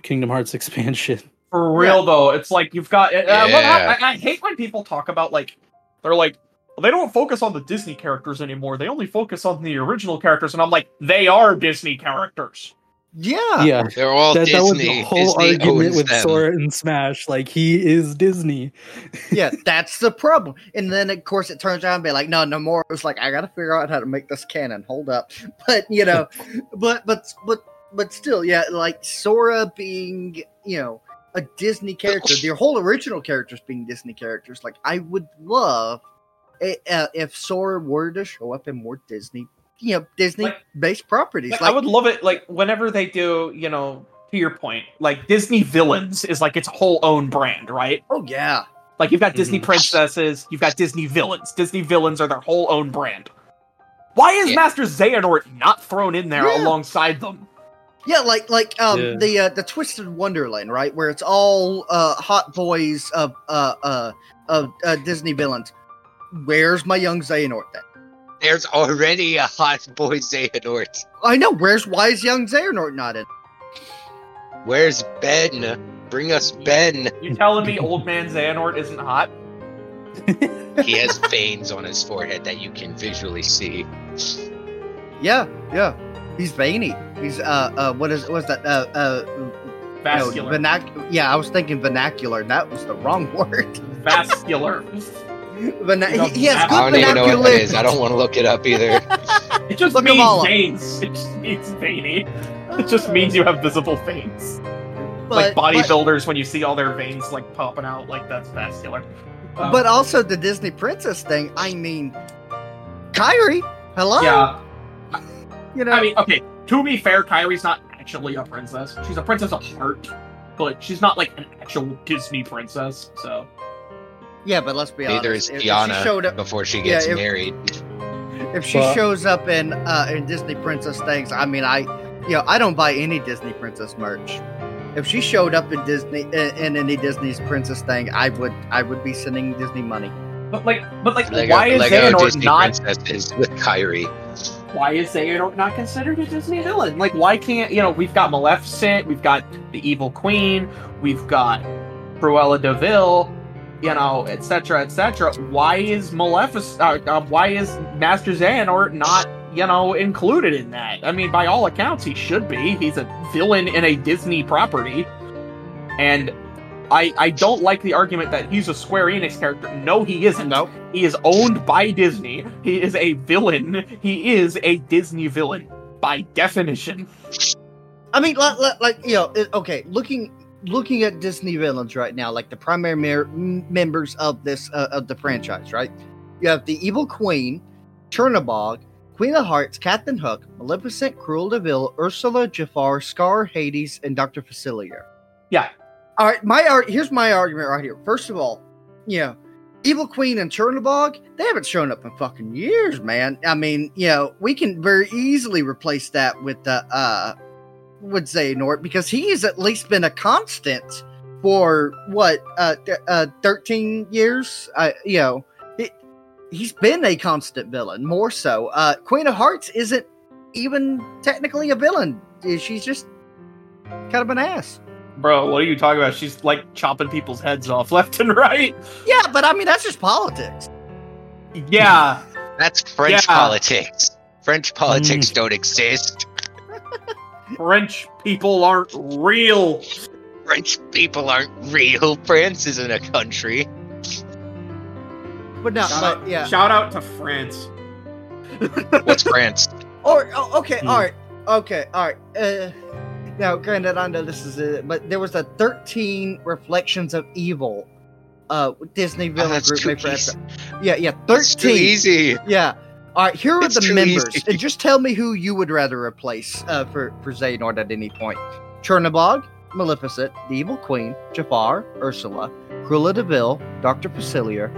Kingdom Hearts expansion. For real though, it's like you've got. Uh, Yeah. I, I hate when people talk about like they're like they don't focus on the Disney characters anymore. They only focus on the original characters, and I'm like, they are Disney characters. yeah, yeah, They're all that, that was the whole Disney argument with them. Sora and Smash. Like he is Disney. yeah. That's the problem. And then of course it turns out and be like, no, no more. It was like I got to figure out how to make this canon. Hold up, but you know, but but but but still, yeah. Like Sora being, you know. A Disney character, the whole original characters being Disney characters. Like, I would love i- uh, if Sora were to show up in more Disney, you know, Disney Like- based properties. Like, Like, I would love it. Like whenever they do, you know, to your point, like Disney villains is like its whole own brand, right? oh yeah, Like you've got Disney Mhm. princesses, you've got Disney villains. Disney villains are their whole own brand. Why is Yeah. Master Xehanort not thrown in there Yeah. alongside them? Yeah, like like um Yeah. the uh, the Twisted Wonderland, right, where it's all uh hot boys of uh uh of uh, Disney villains. Where's my young Xehanort then? There's already a hot boy Xehanort. I know. Where's why is young Xehanort not in? Where's Ben? Bring us Ben. You telling me old man Xehanort isn't hot? He has veins on his forehead that you can visually see. Yeah, yeah. He's veiny. He's uh uh what is what's that uh uh no, Vascular. vernac- yeah, I was thinking vernacular. That was the wrong word. Vascular. Verna- You he, he has I good I don't even know what that vernacular. is. I don't want to look it up either. It just Look 'em means all up. veins. It just means veiny. It just means you have visible veins. like But- but- bodybuilders, when you see all their veins like popping out, like that's vascular. Uh, but also the Disney princess thing. I mean, Kairi, hello. yeah, you know. I mean, okay. To be fair, Kairi's not actually a princess. She's a princess of heart, but she's not like an actual Disney princess. So yeah, but let's be Neither honest. is if- if Tiana showed up, before she gets if- married. if she But- shows up in uh, in Disney princess things, I mean, I you know I don't buy any Disney princess merch. If she showed up in Disney in, in any Disney's princess thing, I would I would be sending Disney money. But like, but like, Lego, why is Lego Xehanort Disney not? princesses with Kairi. Why is Xehanort not considered a Disney villain? Like, why can't you know? We've got Maleficent, we've got the Evil Queen, we've got Cruella de Vil, you know, etc., etc. Why is Maleficent? Uh, uh, why is Master Xehanort not? You know, included in that. I mean, by all accounts, he should be. He's a villain in a Disney property, and I I don't like the argument that he's a Square Enix character. No, he isn't. Nope. He is owned by Disney. He is a villain. He is a Disney villain by definition. I mean, like, like, you know, okay, looking looking at Disney villains right now, like the primary mer- members of this uh, of the franchise, right? You have the Evil Queen, Chernabog, Queen of Hearts, Captain Hook, Maleficent, Cruel Deville, Ursula, Jafar, Scar, Hades, and Doctor Facilier. Yeah. All right, my ar- here's my argument right here. First of all, you know, Evil Queen and Chernabog, they haven't shown up in fucking years, man. I mean, you know, we can very easily replace that with the uh would say Nort because he has at least been a constant for what uh, th- uh 13 years. Uh, you know, it, he's been a constant villain. More so, uh, Queen of Hearts isn't even technically a villain. She's just kind of an ass. Bro, what are you talking about? She's like chopping people's heads off left and right. Yeah, but I mean that's just politics. Yeah. That's French Yeah. politics. French politics don't exist. French people aren't real. French people aren't real. France isn't a country. But no, Shout but out, yeah. shout out to France. What's France? Or oh, okay, Hmm. all right, okay, all right. Uh, now, granted, I know this is it, but there was a thirteen reflections of evil. Uh, Disney Oh, villain that's group made for. Yeah, yeah, It's too thirteen. easy. Yeah. All right, here are It's the members, easy. and just tell me who you would rather replace uh, for for Xehanort at any point: Chernabog, Maleficent, the Evil Queen, Jafar, Ursula, Cruella de Vil, Doctor Facilier,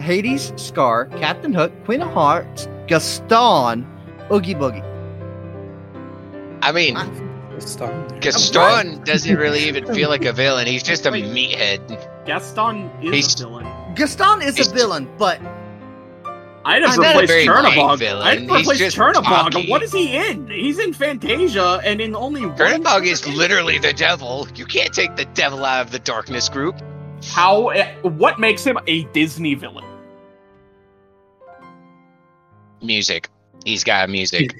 Hades, Scar, Captain Hook, Queen of Hearts, Gaston, Oogie Boogie. I mean, I- Stop. Gaston doesn't really even feel like a villain. He's just a Wait. meathead. Gaston is He's- a villain. Gaston is He's- a villain, but I'd have I'm not a replaced very main Chernabog. villain. I'd He's replace just Chernabog. cocky. What is he in? He's in Fantasia and in only one. Chernabog is literally the devil. You can't take the devil out of the darkness group. How? eh, What makes him a Disney villain? Music. He's got music.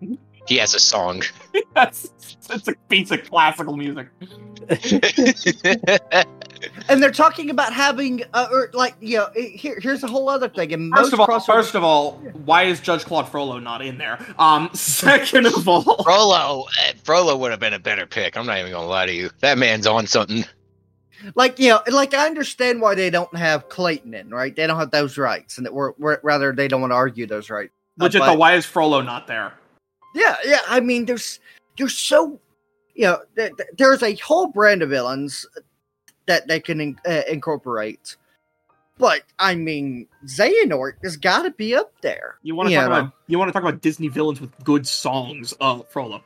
He has a song. That's it's a piece of classical music. and they're talking about having uh, or like you know eh, here here's a whole other thing. And First most of all, crossover- first of all, why is Judge Claude Frollo not in there? Um, second of all, Frollo, uh, Frollo would have been a better pick. I'm not even gonna lie to you. That man's on something. like you know, like I understand why they don't have Clayton in, right? They don't have those rights, and that we're, we're rather they don't want to argue those rights. Legit but- though, why is Frollo not there? Yeah, yeah. I mean, there's there's so you know th- th- there's a whole brand of villains that they can in- uh, incorporate, but I mean, Xehanort has got to be up there. You want to talk know. about you want to talk about Disney villains with good songs? Uh, Frollo.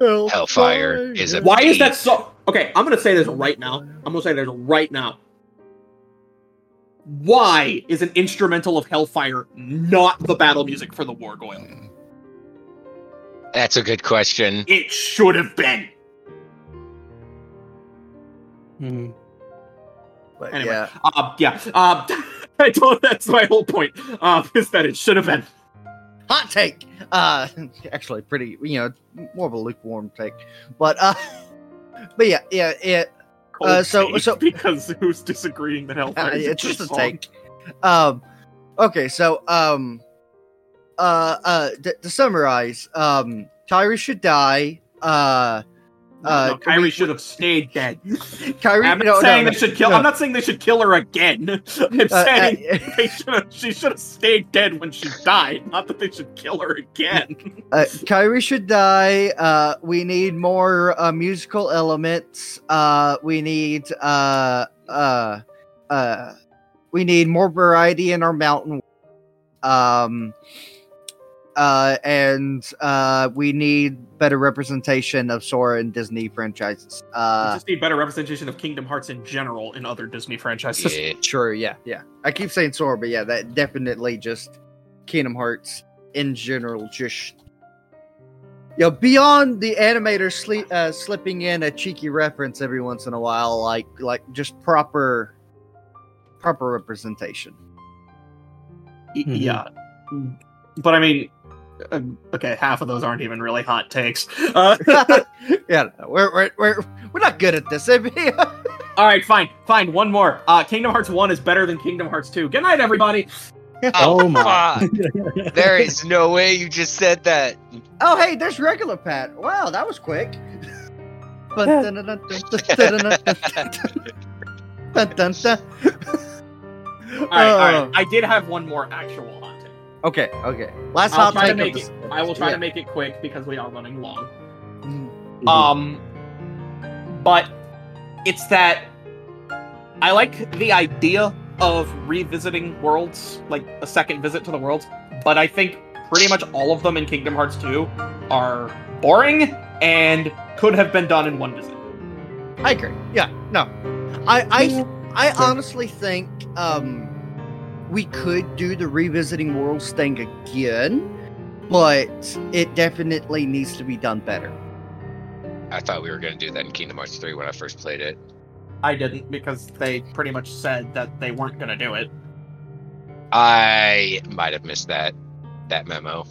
Hellfire is a- Why is that so? Okay, I'm gonna say this right now. I'm gonna say this right now. Why is an instrumental of Hellfire not the battle music for the Wargoyle? That's a good question. It should have been. Mhm. But Anyway. yeah, Uh, yeah. Uh, I don't. That's my whole point. Uh, is that it should have been. hot take. Uh, actually, pretty you know more of a lukewarm take, but uh, but yeah, yeah, yeah. Uh, so- so- because who's disagreeing that Hellfire? Uh, it's just a song. take. Um, okay, so um, uh, uh, to, to summarize, um, Tyrus should die. Uh, uh, no, Kairi we- should have stayed dead. Kairi. I'm not no, saying no, they should kill. I'm not saying they should kill her again. I'm Uh, saying uh, they should have. She should have stayed dead when she died. Not that they should kill her again. Uh, Kairi should die. Uh, we need more uh, musical elements. Uh, we need uh, uh, uh, we need more variety in our mountain. Um, uh, and uh, we need better representation of Sora in Disney franchises. we Uh, just need better representation of Kingdom Hearts in general in other Disney franchises. Yeah. True, yeah, yeah. I keep saying Sora, but yeah, that definitely just Kingdom Hearts in general. Just you know, beyond the animator sleep, uh, slipping in a cheeky reference every once in a while, like like just proper proper representation. Y- Mhm. Yeah, but I mean, okay, half of those aren't even really hot takes. Uh, yeah, we're, we're, we're, we're not good at this, All right, fine, fine. One more. Uh, Kingdom Hearts 1 is better than Kingdom Hearts 2. Good night, everybody. Oh, oh my. there is no way you just said that. Oh, hey, there's regular Pat. Wow, that was quick. all right, all right. I did have one more actual. Okay, okay. Last I'll hot try to make it. I will try yeah. to make it quick because we are running long. Mhm. Um, but it's that I like the idea of revisiting worlds, like a second visit to the worlds. But I think pretty much all of them in Kingdom Hearts 2 are boring and could have been done in one visit. I agree. Yeah, no, I I I honestly think um we could do the revisiting worlds thing again, but it definitely needs to be done better. I thought we were going to do that in Kingdom Hearts 3 when I first played it. I didn't because they pretty much said that they weren't going to do it. I might have missed that that memo.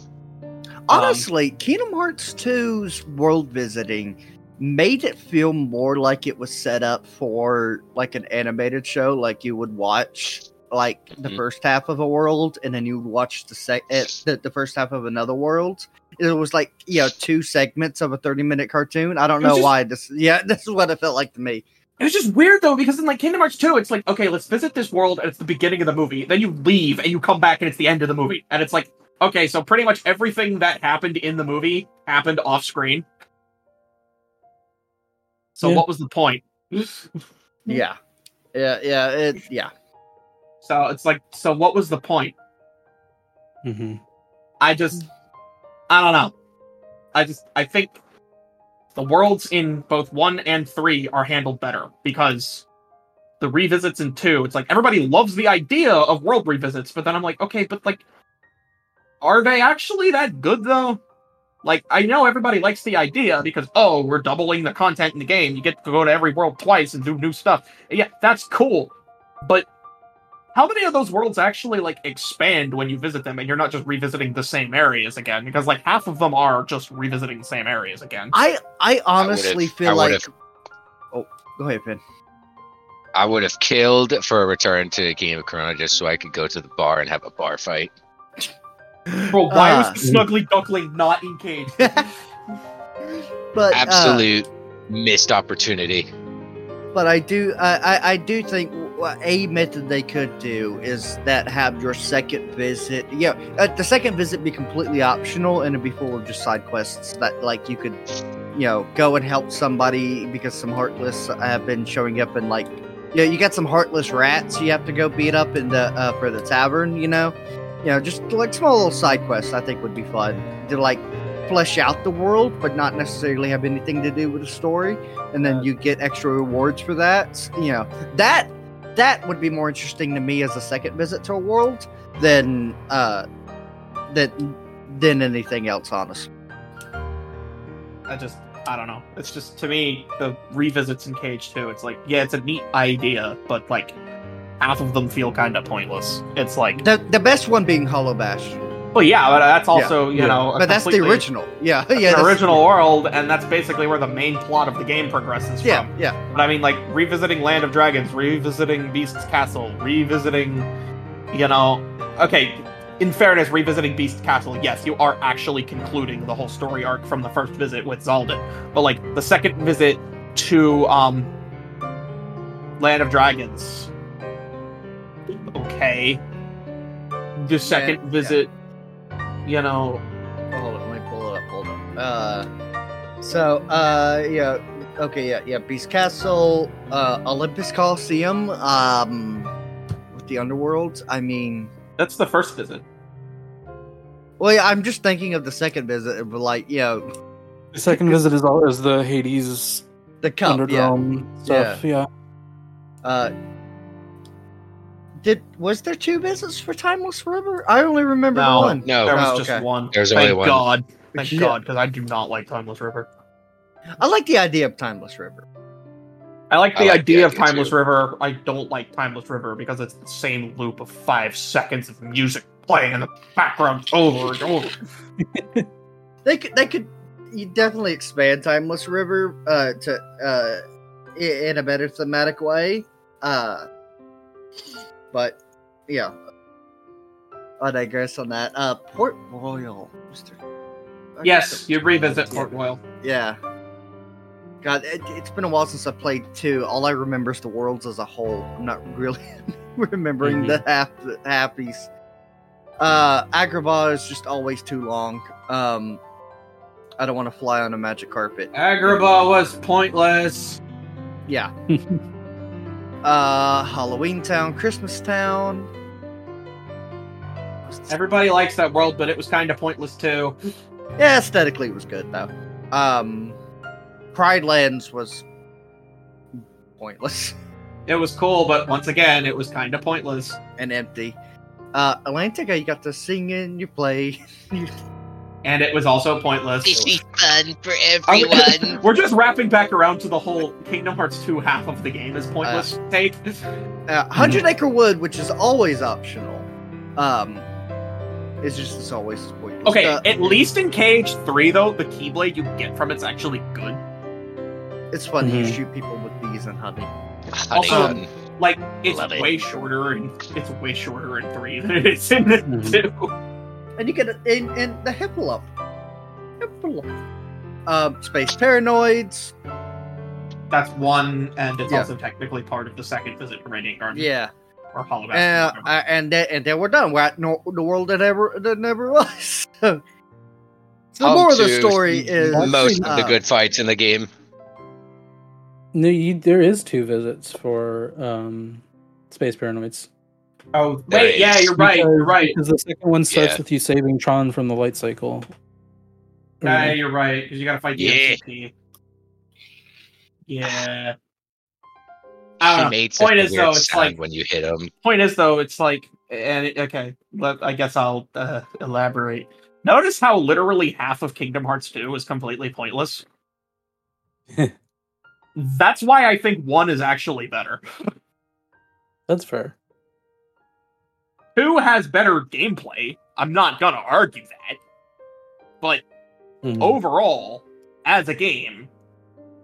Honestly, Kingdom Hearts 2's world visiting made it feel more like it was set up for like an animated show, like you would watch like the Mhm. first half of a world and then you would watch the sec eh, the, the first half of another world. It was like you know two segments of a thirty minute cartoon. I don't know just- why this. Yeah, this is what it felt like to me. It was just weird though, because in like Kingdom Hearts 2, it's like, okay, let's visit this world and it's the beginning of the movie. Then you leave and you come back and it's the end of the movie. And it's like, okay, so pretty much everything that happened in the movie happened off screen. So Yeah. what was the point? Yeah, yeah, yeah. It yeah. So it's like, so what was the point? hmm I just, I don't know. I just, I think the worlds in both one and three are handled better because the revisits in two, it's like everybody loves the idea of world revisits, but then I'm like, okay, but like, are they actually that good though? Like, I know everybody likes the idea because, oh, we're doubling the content in the game. You get to go to every world twice and do new stuff. Yeah, that's cool. But how many of those worlds actually like expand when you visit them and you're not just revisiting the same areas again? Because like half of them are just revisiting the same areas again. I I honestly would've- feel I like. Oh, go ahead, Finn. I would have killed for a return to Kingdom of Corona just so I could go to the bar and have a bar fight. Bro, why Ah. was the Snuggly Duckling not engaged? But uh, Absolute missed opportunity. but I do I, I I do think what a method they could do is that have your second visit. Yeah, uh, the second visit be completely optional and it'd be full of just side quests that like you could, you know, go and help somebody because some heartless have been showing up and like. Yeah, you got some heartless rats you have to go beat up in the uh, for the tavern. You know, you know, just like small little side quests. I think would be fun to like flesh out the world, but not necessarily have anything to do with the story. And then you get extra rewards for that. You know, that that would be more interesting to me as a second visit to a world than uh than than anything else. Honest. I just, I don't know. It's just to me the revisits in KH2. It's like, yeah, it's a neat idea, but like half of them feel kind of pointless. It's like, The the best one being Hollow Bastion, well, yeah, but that's also you Yeah. know, a but that's the original. Yeah, that's yeah, an original world, and that's basically where the main plot of the game progresses Yeah, from. yeah. But I mean, like revisiting Land of Dragons, revisiting Beast's Castle, revisiting, you know, okay, in fairness, revisiting Beast Castle, yes, you are actually concluding the whole story arc from the first visit with Xaldin. But like the second visit to um Land of Dragons. Okay. The second yeah. visit, you know, Oh, hold on, let me pull it up. Hold on. Uh, so, uh, yeah, okay, yeah, yeah. Beast Castle, uh, Olympus Coliseum, um, with the underworld. I mean, that's the first visit. well, yeah, I'm just thinking of the second visit, but like, you know, The second visit is all is the Hades the cup. Yeah. Underdome stuff. Yeah. Uh, did was there two visits for Timeless River? I only remember No. one. No, There was Oh, just okay. one. There's Thank only one. God. Thank Yeah. God, because I do not like Timeless River. I like the idea of Timeless River. I like I the like the idea of idea, Timeless too. River. I don't like Timeless River because it's the same loop of five seconds of music playing in the background over and over. They could, they could, you definitely expand Timeless River uh, to uh, in a better thematic way. Uh, but yeah, I digress on that. Uh, Port Royal, Mister. Yes, you revisit Port Royal. Yeah. God, it, it's been a while since I played two. All I remember is the worlds as a whole. I'm not really remembering the half the halfies. Uh, Agrabah is just always too long. Um, I don't want to fly on a magic carpet. Agrabah was pointless. Yeah. uh, Halloween Town, Christmas Town. Everybody likes that world, but it was kind of pointless too. Yeah, aesthetically it was good though. Um, Pride Lands was pointless. It was cool, but once again, it was kind of pointless. and empty. Uh, Atlantica, you got to sing and you play. And it was also pointless. This is fun for everyone. We're just wrapping back around to the whole Kingdom Hearts 2 half of the game is pointless take. uh, Hundred Acre Wood, which is always optional, um, is just as always pointless. Okay, Uh, at least in KH 3, though, the Keyblade you get from it's actually good. it's funny you Mhm. shoot people with bees and honey. Honey Also- bun. Like, it's Love it. way shorter and it's way shorter in 3 than it is in Mhm. 2. And you get it in, in the Hippolop. Hippolop. Um, Space Paranoids. That's one, and it's Yeah. also technically part of the second visit to Radiant Garden. Yeah. Or Hollow Uh, uh, and then and then we're done. We're at no, the world that ever that never was. so the On more of the story is most of the uh, good fights in the game. No, you, there is two visits for um, Space Paranoids. Oh, wait, yeah, you're right, you're right. Because the second one starts Yeah. with you saving Tron from the light cycle. Yeah, you're right, because you gotta fight the Yeah. MCP. Yeah. I don't He know. made such Point is, weird though, it's sound like when you hit him. point is though it's like and it- okay let, i guess i'll uh, elaborate notice how literally half of kingdom hearts 2 is completely pointless that's why i think 1 is actually better That's fair. 2 has better gameplay? I'm not gonna argue that. But Mhm. overall as a game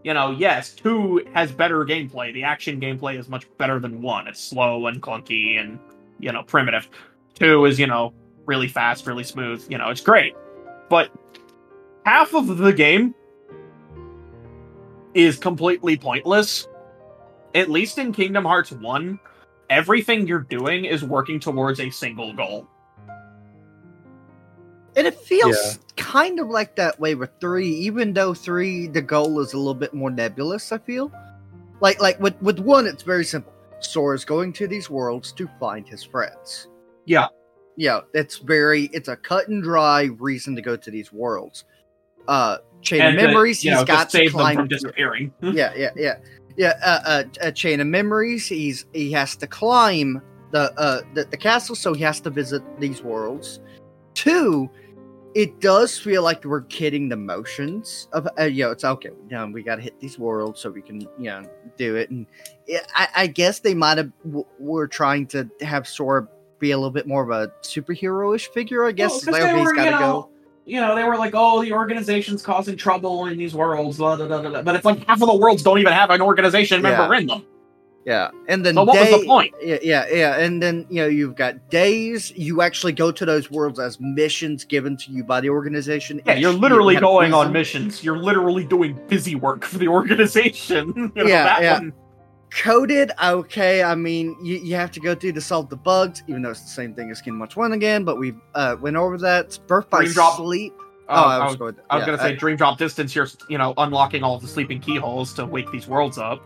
you know yes 2 has better gameplay? The action gameplay is much better than 1 it's slow and clunky and you know primitive. 2 is you know really fast really smooth you know it's great. But half of the game is completely pointless at least in kingdom hearts 1 everything you're doing is working towards a single goal And it feels Yeah. kind of like that way with three, even though three the goal is a little bit more nebulous, I feel. Like like with, with one it's very simple. Sora's going to these worlds to find his friends. Yeah. Yeah, it's very it's a cut and dry reason to go to these worlds. Uh chain and of memories, you he's know, got just to save them climb from disappearing yeah, yeah, yeah, yeah. Uh, uh, a chain of memories. He's he has to climb the uh the, the castle, so he has to visit these worlds. Two, it does feel like we're kidding the motions of uh, you know it's okay. You know, we got to hit these worlds so we can you know do it, and yeah, I, I guess they might have w- were trying to have Sora be a little bit more of a superhero-ish figure. I guess Well, like, okay, he's gotta know, go. You know, they were like, "Oh, the organization's causing trouble in these worlds," blah, blah, blah, but it's like half of the worlds don't even have an organization member Yeah. in them. Yeah, and then So what was the point? Yeah, yeah, yeah, and then you know you've got days. You actually go to those worlds as missions given to you by the organization. Yeah, you're literally a going on missions. You're literally doing busy work for the organization. You know, Yeah, that yeah. one- Coded, okay. I mean, you, you have to go through to solve the bugs, even though it's the same thing as Kingdom Hearts One again. But we uh, went over that. Birth by Dream Drop- Sleep. Uh, oh, I I was, was, going. I was yeah, gonna say, dream drop distance. You're, you know, unlocking all of the sleeping keyholes to wake these worlds up.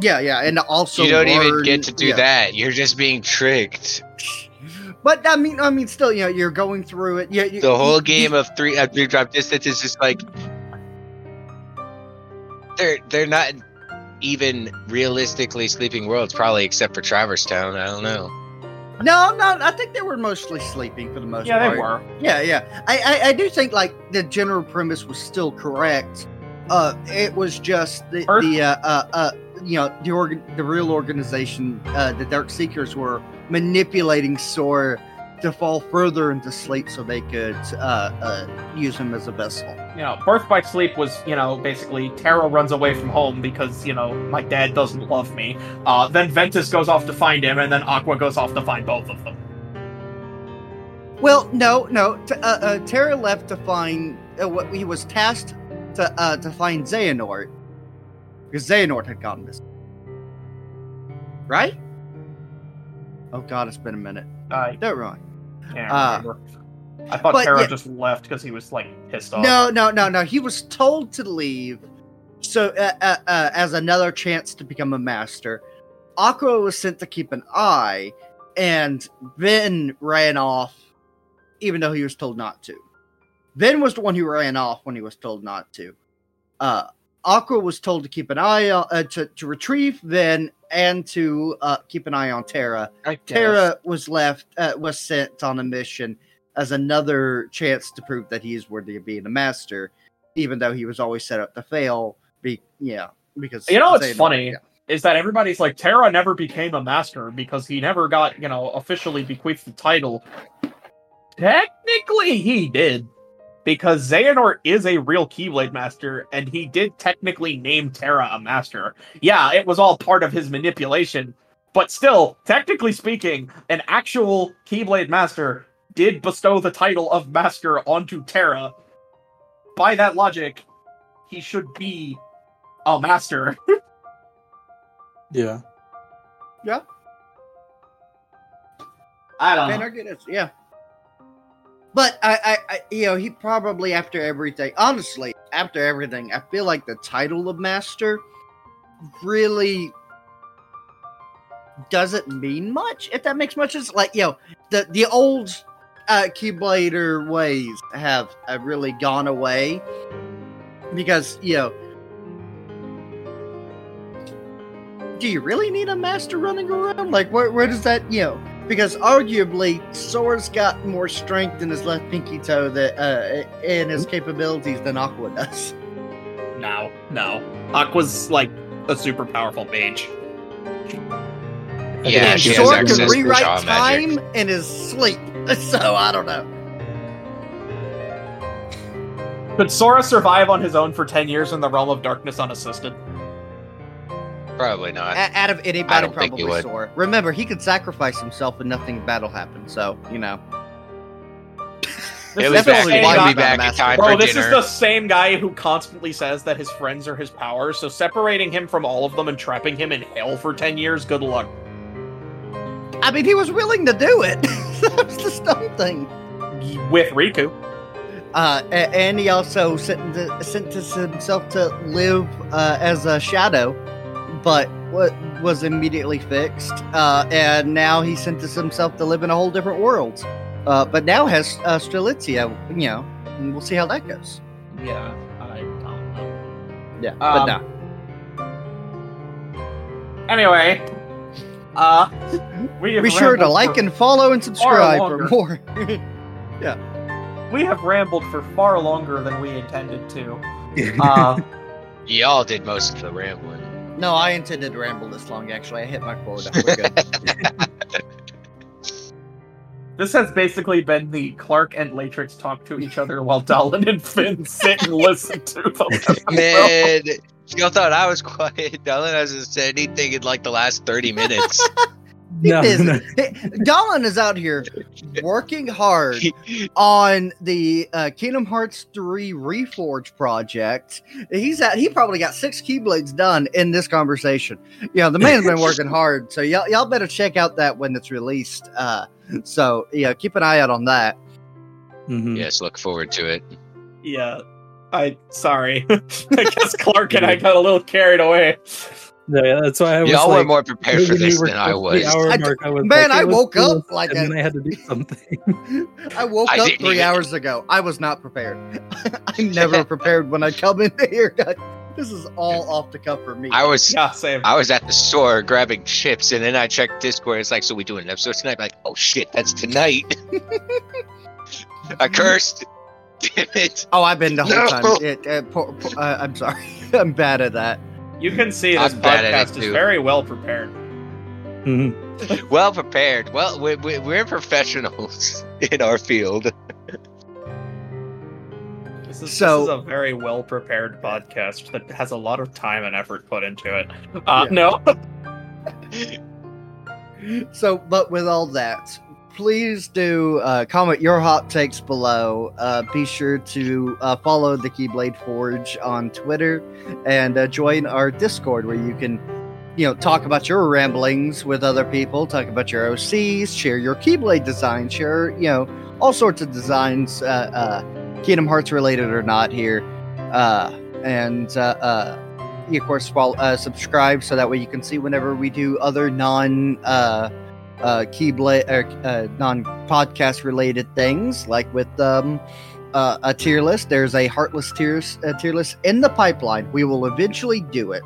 yeah, yeah, and also you don't even get to do yeah. that. You're just being tricked. But I mean, I mean, still, you know, you're going through it. Yeah, you, The whole you- game you- of three uh, three drop distance is just like they're they're not even realistically sleeping worlds, probably except for Traverse Town. I don't know. No, no, I think they were mostly sleeping for the most Yeah, part. they were. Yeah, yeah. I, I, I do think like the general premise was still correct. Uh, it was just the, Earth- the uh, uh, uh, you know, the organ, the real organization, uh, the Dark Seekers were manipulating Sora to fall further into sleep so they could uh, uh, use him as a vessel. You know, birth by sleep was, you know, basically Terra runs away from home because, you know, my dad doesn't love me. Uh, then Ventus goes off to find him, and then Aqua goes off to find both of them. Well, no, no. T- uh, uh, Terra left to find uh, what he was tasked to uh, to find Xehanort because Xehanort had gotten this, Right? Oh God, it's been a minute. I Don't wrong. Uh. I thought but Terra yeah- just left because he was, like, pissed off. No, no, no, no. He was told to leave, so uh, uh, uh, as another chance to become a master. Aqua was sent to keep an eye, and Ven ran off, even though he was told not to. Ven was the one who ran off when he was told not to. Uh, Aqua was told to keep an eye on uh, to to retrieve Ven and to uh, keep an eye on Terra. I guess. Terra was left uh, was sent on a mission as another chance to prove that he is worthy of being a master, even though he was always set up to fail. Be yeah, because You know what's funny? yeah. is that everybody's like Terra never became a master because he never got, you know, officially bequeathed the title. Technically he did. Because Xehanort is a real Keyblade master, and he did technically name Terra a master. Yeah, it was all part of his manipulation. But still, technically speaking, an actual Keyblade master did bestow the title of master onto Terra. By that logic, he should be a master. Yeah. Yeah. I don't Man, I get it. Yeah. But I, I, I, you know, he probably after everything. Honestly, after everything, I feel like the title of master really doesn't mean much. If that makes much sense, like you know, the the old uh, Keyblader ways have have really gone away because you know. Do you really need a master running around? Like, where, where does that, you know? because arguably Sora's got more strength in his left pinky toe that uh in his capabilities than Aqua does. No, no. Aqua's like a super powerful mage. Yeah, and she Sora access can rewrite time magic. in his sleep. So I don't know. Could Sora survive on his own for 10 years in the realm of darkness unassisted? Probably not. A- out of anybody, I don't think he probably would. Sora. Remember, he could sacrifice himself and nothing bad will happen. So you know. This is the back. same guy- be back Bro, this dinner. is the same guy who constantly says that his friends are his powers, so separating him from all of them and trapping him in hell for 10 years, good luck. I mean, he was willing to do it. that was the dumb thing. With Riku. Uh, and he also sentenced, sentenced himself to live uh, as a shadow, but what was immediately fixed. Uh, and now he sentenced himself to live in a whole different world. Uh, but now has uh, Strelitzia, you know, and we'll see how that goes. Yeah, I don't know. Yeah, Um, but no. Anyway, uh, we have Be sure to like and follow and subscribe for more. yeah. we have rambled for far longer than we intended to. Uh, Y'all did most of the rambling. no, I intended to ramble this long. Actually, I hit my quota. We're good. this has basically been the Clark and Latrix talk to each other while Dallin and Finn sit and listen to them. Man, Y'all thought I was quiet. Dylan hasn't said anything in like the last 30 minutes. No, He no. isn't. Dolan is out here working hard on the uh, Kingdom Hearts 3 Reforge project. He's at he probably got six keyblades done in this conversation. You know, the man's been working hard, so y'all y'all better check out that when it's released. Uh, so yeah, keep an eye out on that. Mhm. yes, look forward to it. Yeah. I sorry. I guess Clark and I got a little carried away. Yeah, that's why I was Y'all like, were more prepared for this than I close to the was. hour I d- mark, I was man, like, I woke do up this," like and a- then I had to do something. I woke I up three even- hours ago. I was not prepared. I'm never prepared when I come in here. This is all off the cuff for me. I was Yeah, same. I was at the store grabbing chips, and then I checked Discord. It's like, so we doing an episode tonight? I'm like, oh shit, that's tonight. I cursed. Damn it. Oh, I've been the whole No. time. It, uh, poor, poor- uh, I'm sorry. I'm bad at that. You can see this I'm bad at it, podcast is very well prepared. Mhm. Well prepared. Well, we, we, we're professionals in our field. This is, So- this is a very well prepared podcast that has a lot of time and effort put into it. Uh, No, So, but with all that, please do uh, comment your hot takes below. Uh, be sure to uh, follow the Keyblade Forge on Twitter and uh, join our Discord where you can, you know, talk about your ramblings with other people, talk about your OCs, share your Keyblade design, share, you know, all sorts of designs, uh, uh, Kingdom Hearts related or not here. Uh, and you, of course, follow, subscribe so that way you can see whenever we do other non uh, Keyblade or uh, non podcast related things, like with um, uh, a tier list. There's a Heartless tiers uh, tier list in the pipeline. We will eventually do it.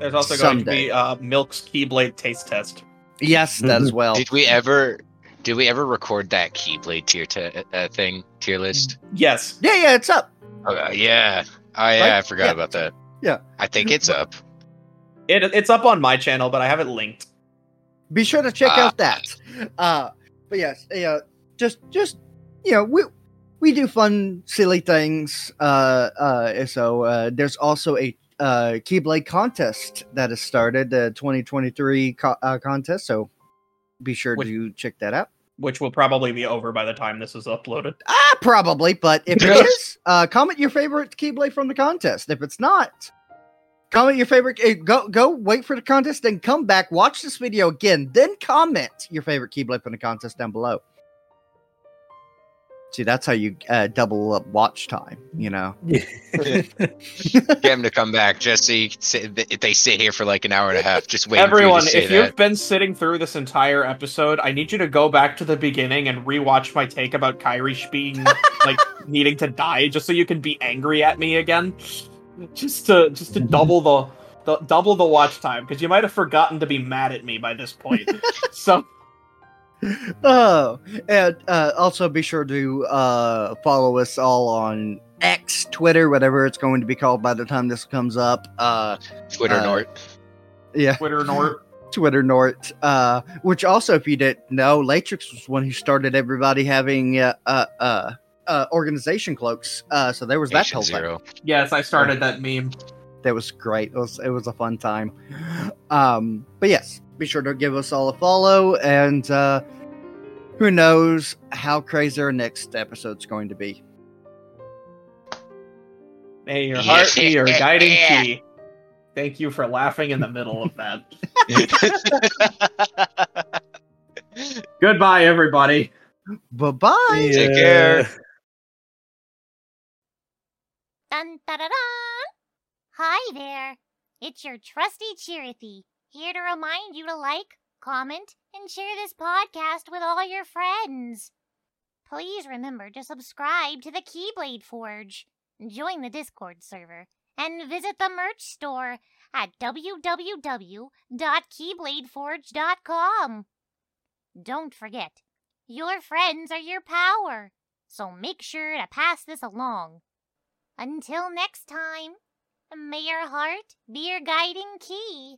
there's also going to Someday. be uh, Milk's Keyblade taste test. Yes, that as well. Did we ever? Did we ever record that Keyblade tier t- uh, thing tier list? Yes, Yeah, yeah, it's up. Oh, uh, yeah. Oh yeah, Right? I forgot Yeah. about that. Yeah. I think it's up. it, it's up on my channel, but I have it linked. Be sure to check Ah. out that. Uh, but yes, yeah, just just you know, we we do fun, silly things. Uh, uh, so uh, there's also a uh, Keyblade contest that has started, the 2023 co- uh, contest. So be sure Which- to check that out. which will probably be over by the time this is uploaded. Ah, probably, but if it is, uh, comment your favorite Keyblade from the contest. If it's not, comment your favorite. eh, Go go wait for the contest, then come back, watch this video again, then comment your favorite Keyblade from the contest down below. See, that's how you uh, double up watch time. You know, Get him to come back just so you can sit, th- they sit here for like an hour and a half, just waiting Everyone, for you to say if that. you've been sitting through this entire episode, I need you to go back to the beginning and rewatch my take about Kairi being like needing to die, just so you can be angry at me again. Just to just to double the, the double the watch time, because you might have forgotten to be mad at me by this point. so oh, and uh, also be sure to uh, follow us all on X, Twitter, whatever it's going to be called by the time this comes up. Uh, Twitter uh, Nort. yeah. Twitter Nort. Twitter Nort, uh, which also, if you didn't know, Latrix was one who started everybody having uh, uh, uh, organization cloaks. Uh, so there was that Patient whole thing. Yes, I started that meme. That was great. It was it was a fun time. Um, but yes, be sure to give us all a follow, and uh, who knows how crazy our next episode's going to be. May your heart be your guiding key. Thank you for laughing in the middle of that. Goodbye, everybody. Bye bye. Take care. Dun da da! Hi there! It's your trusty Chirithy, here to remind you to like, comment, and share this podcast with all your friends. Please remember to subscribe to the Keyblade Forge, join the Discord server, and visit the merch store at www.keybladeforge.com. Don't forget, your friends are your power, so make sure to pass this along. Until next time, may your heart be your guiding key.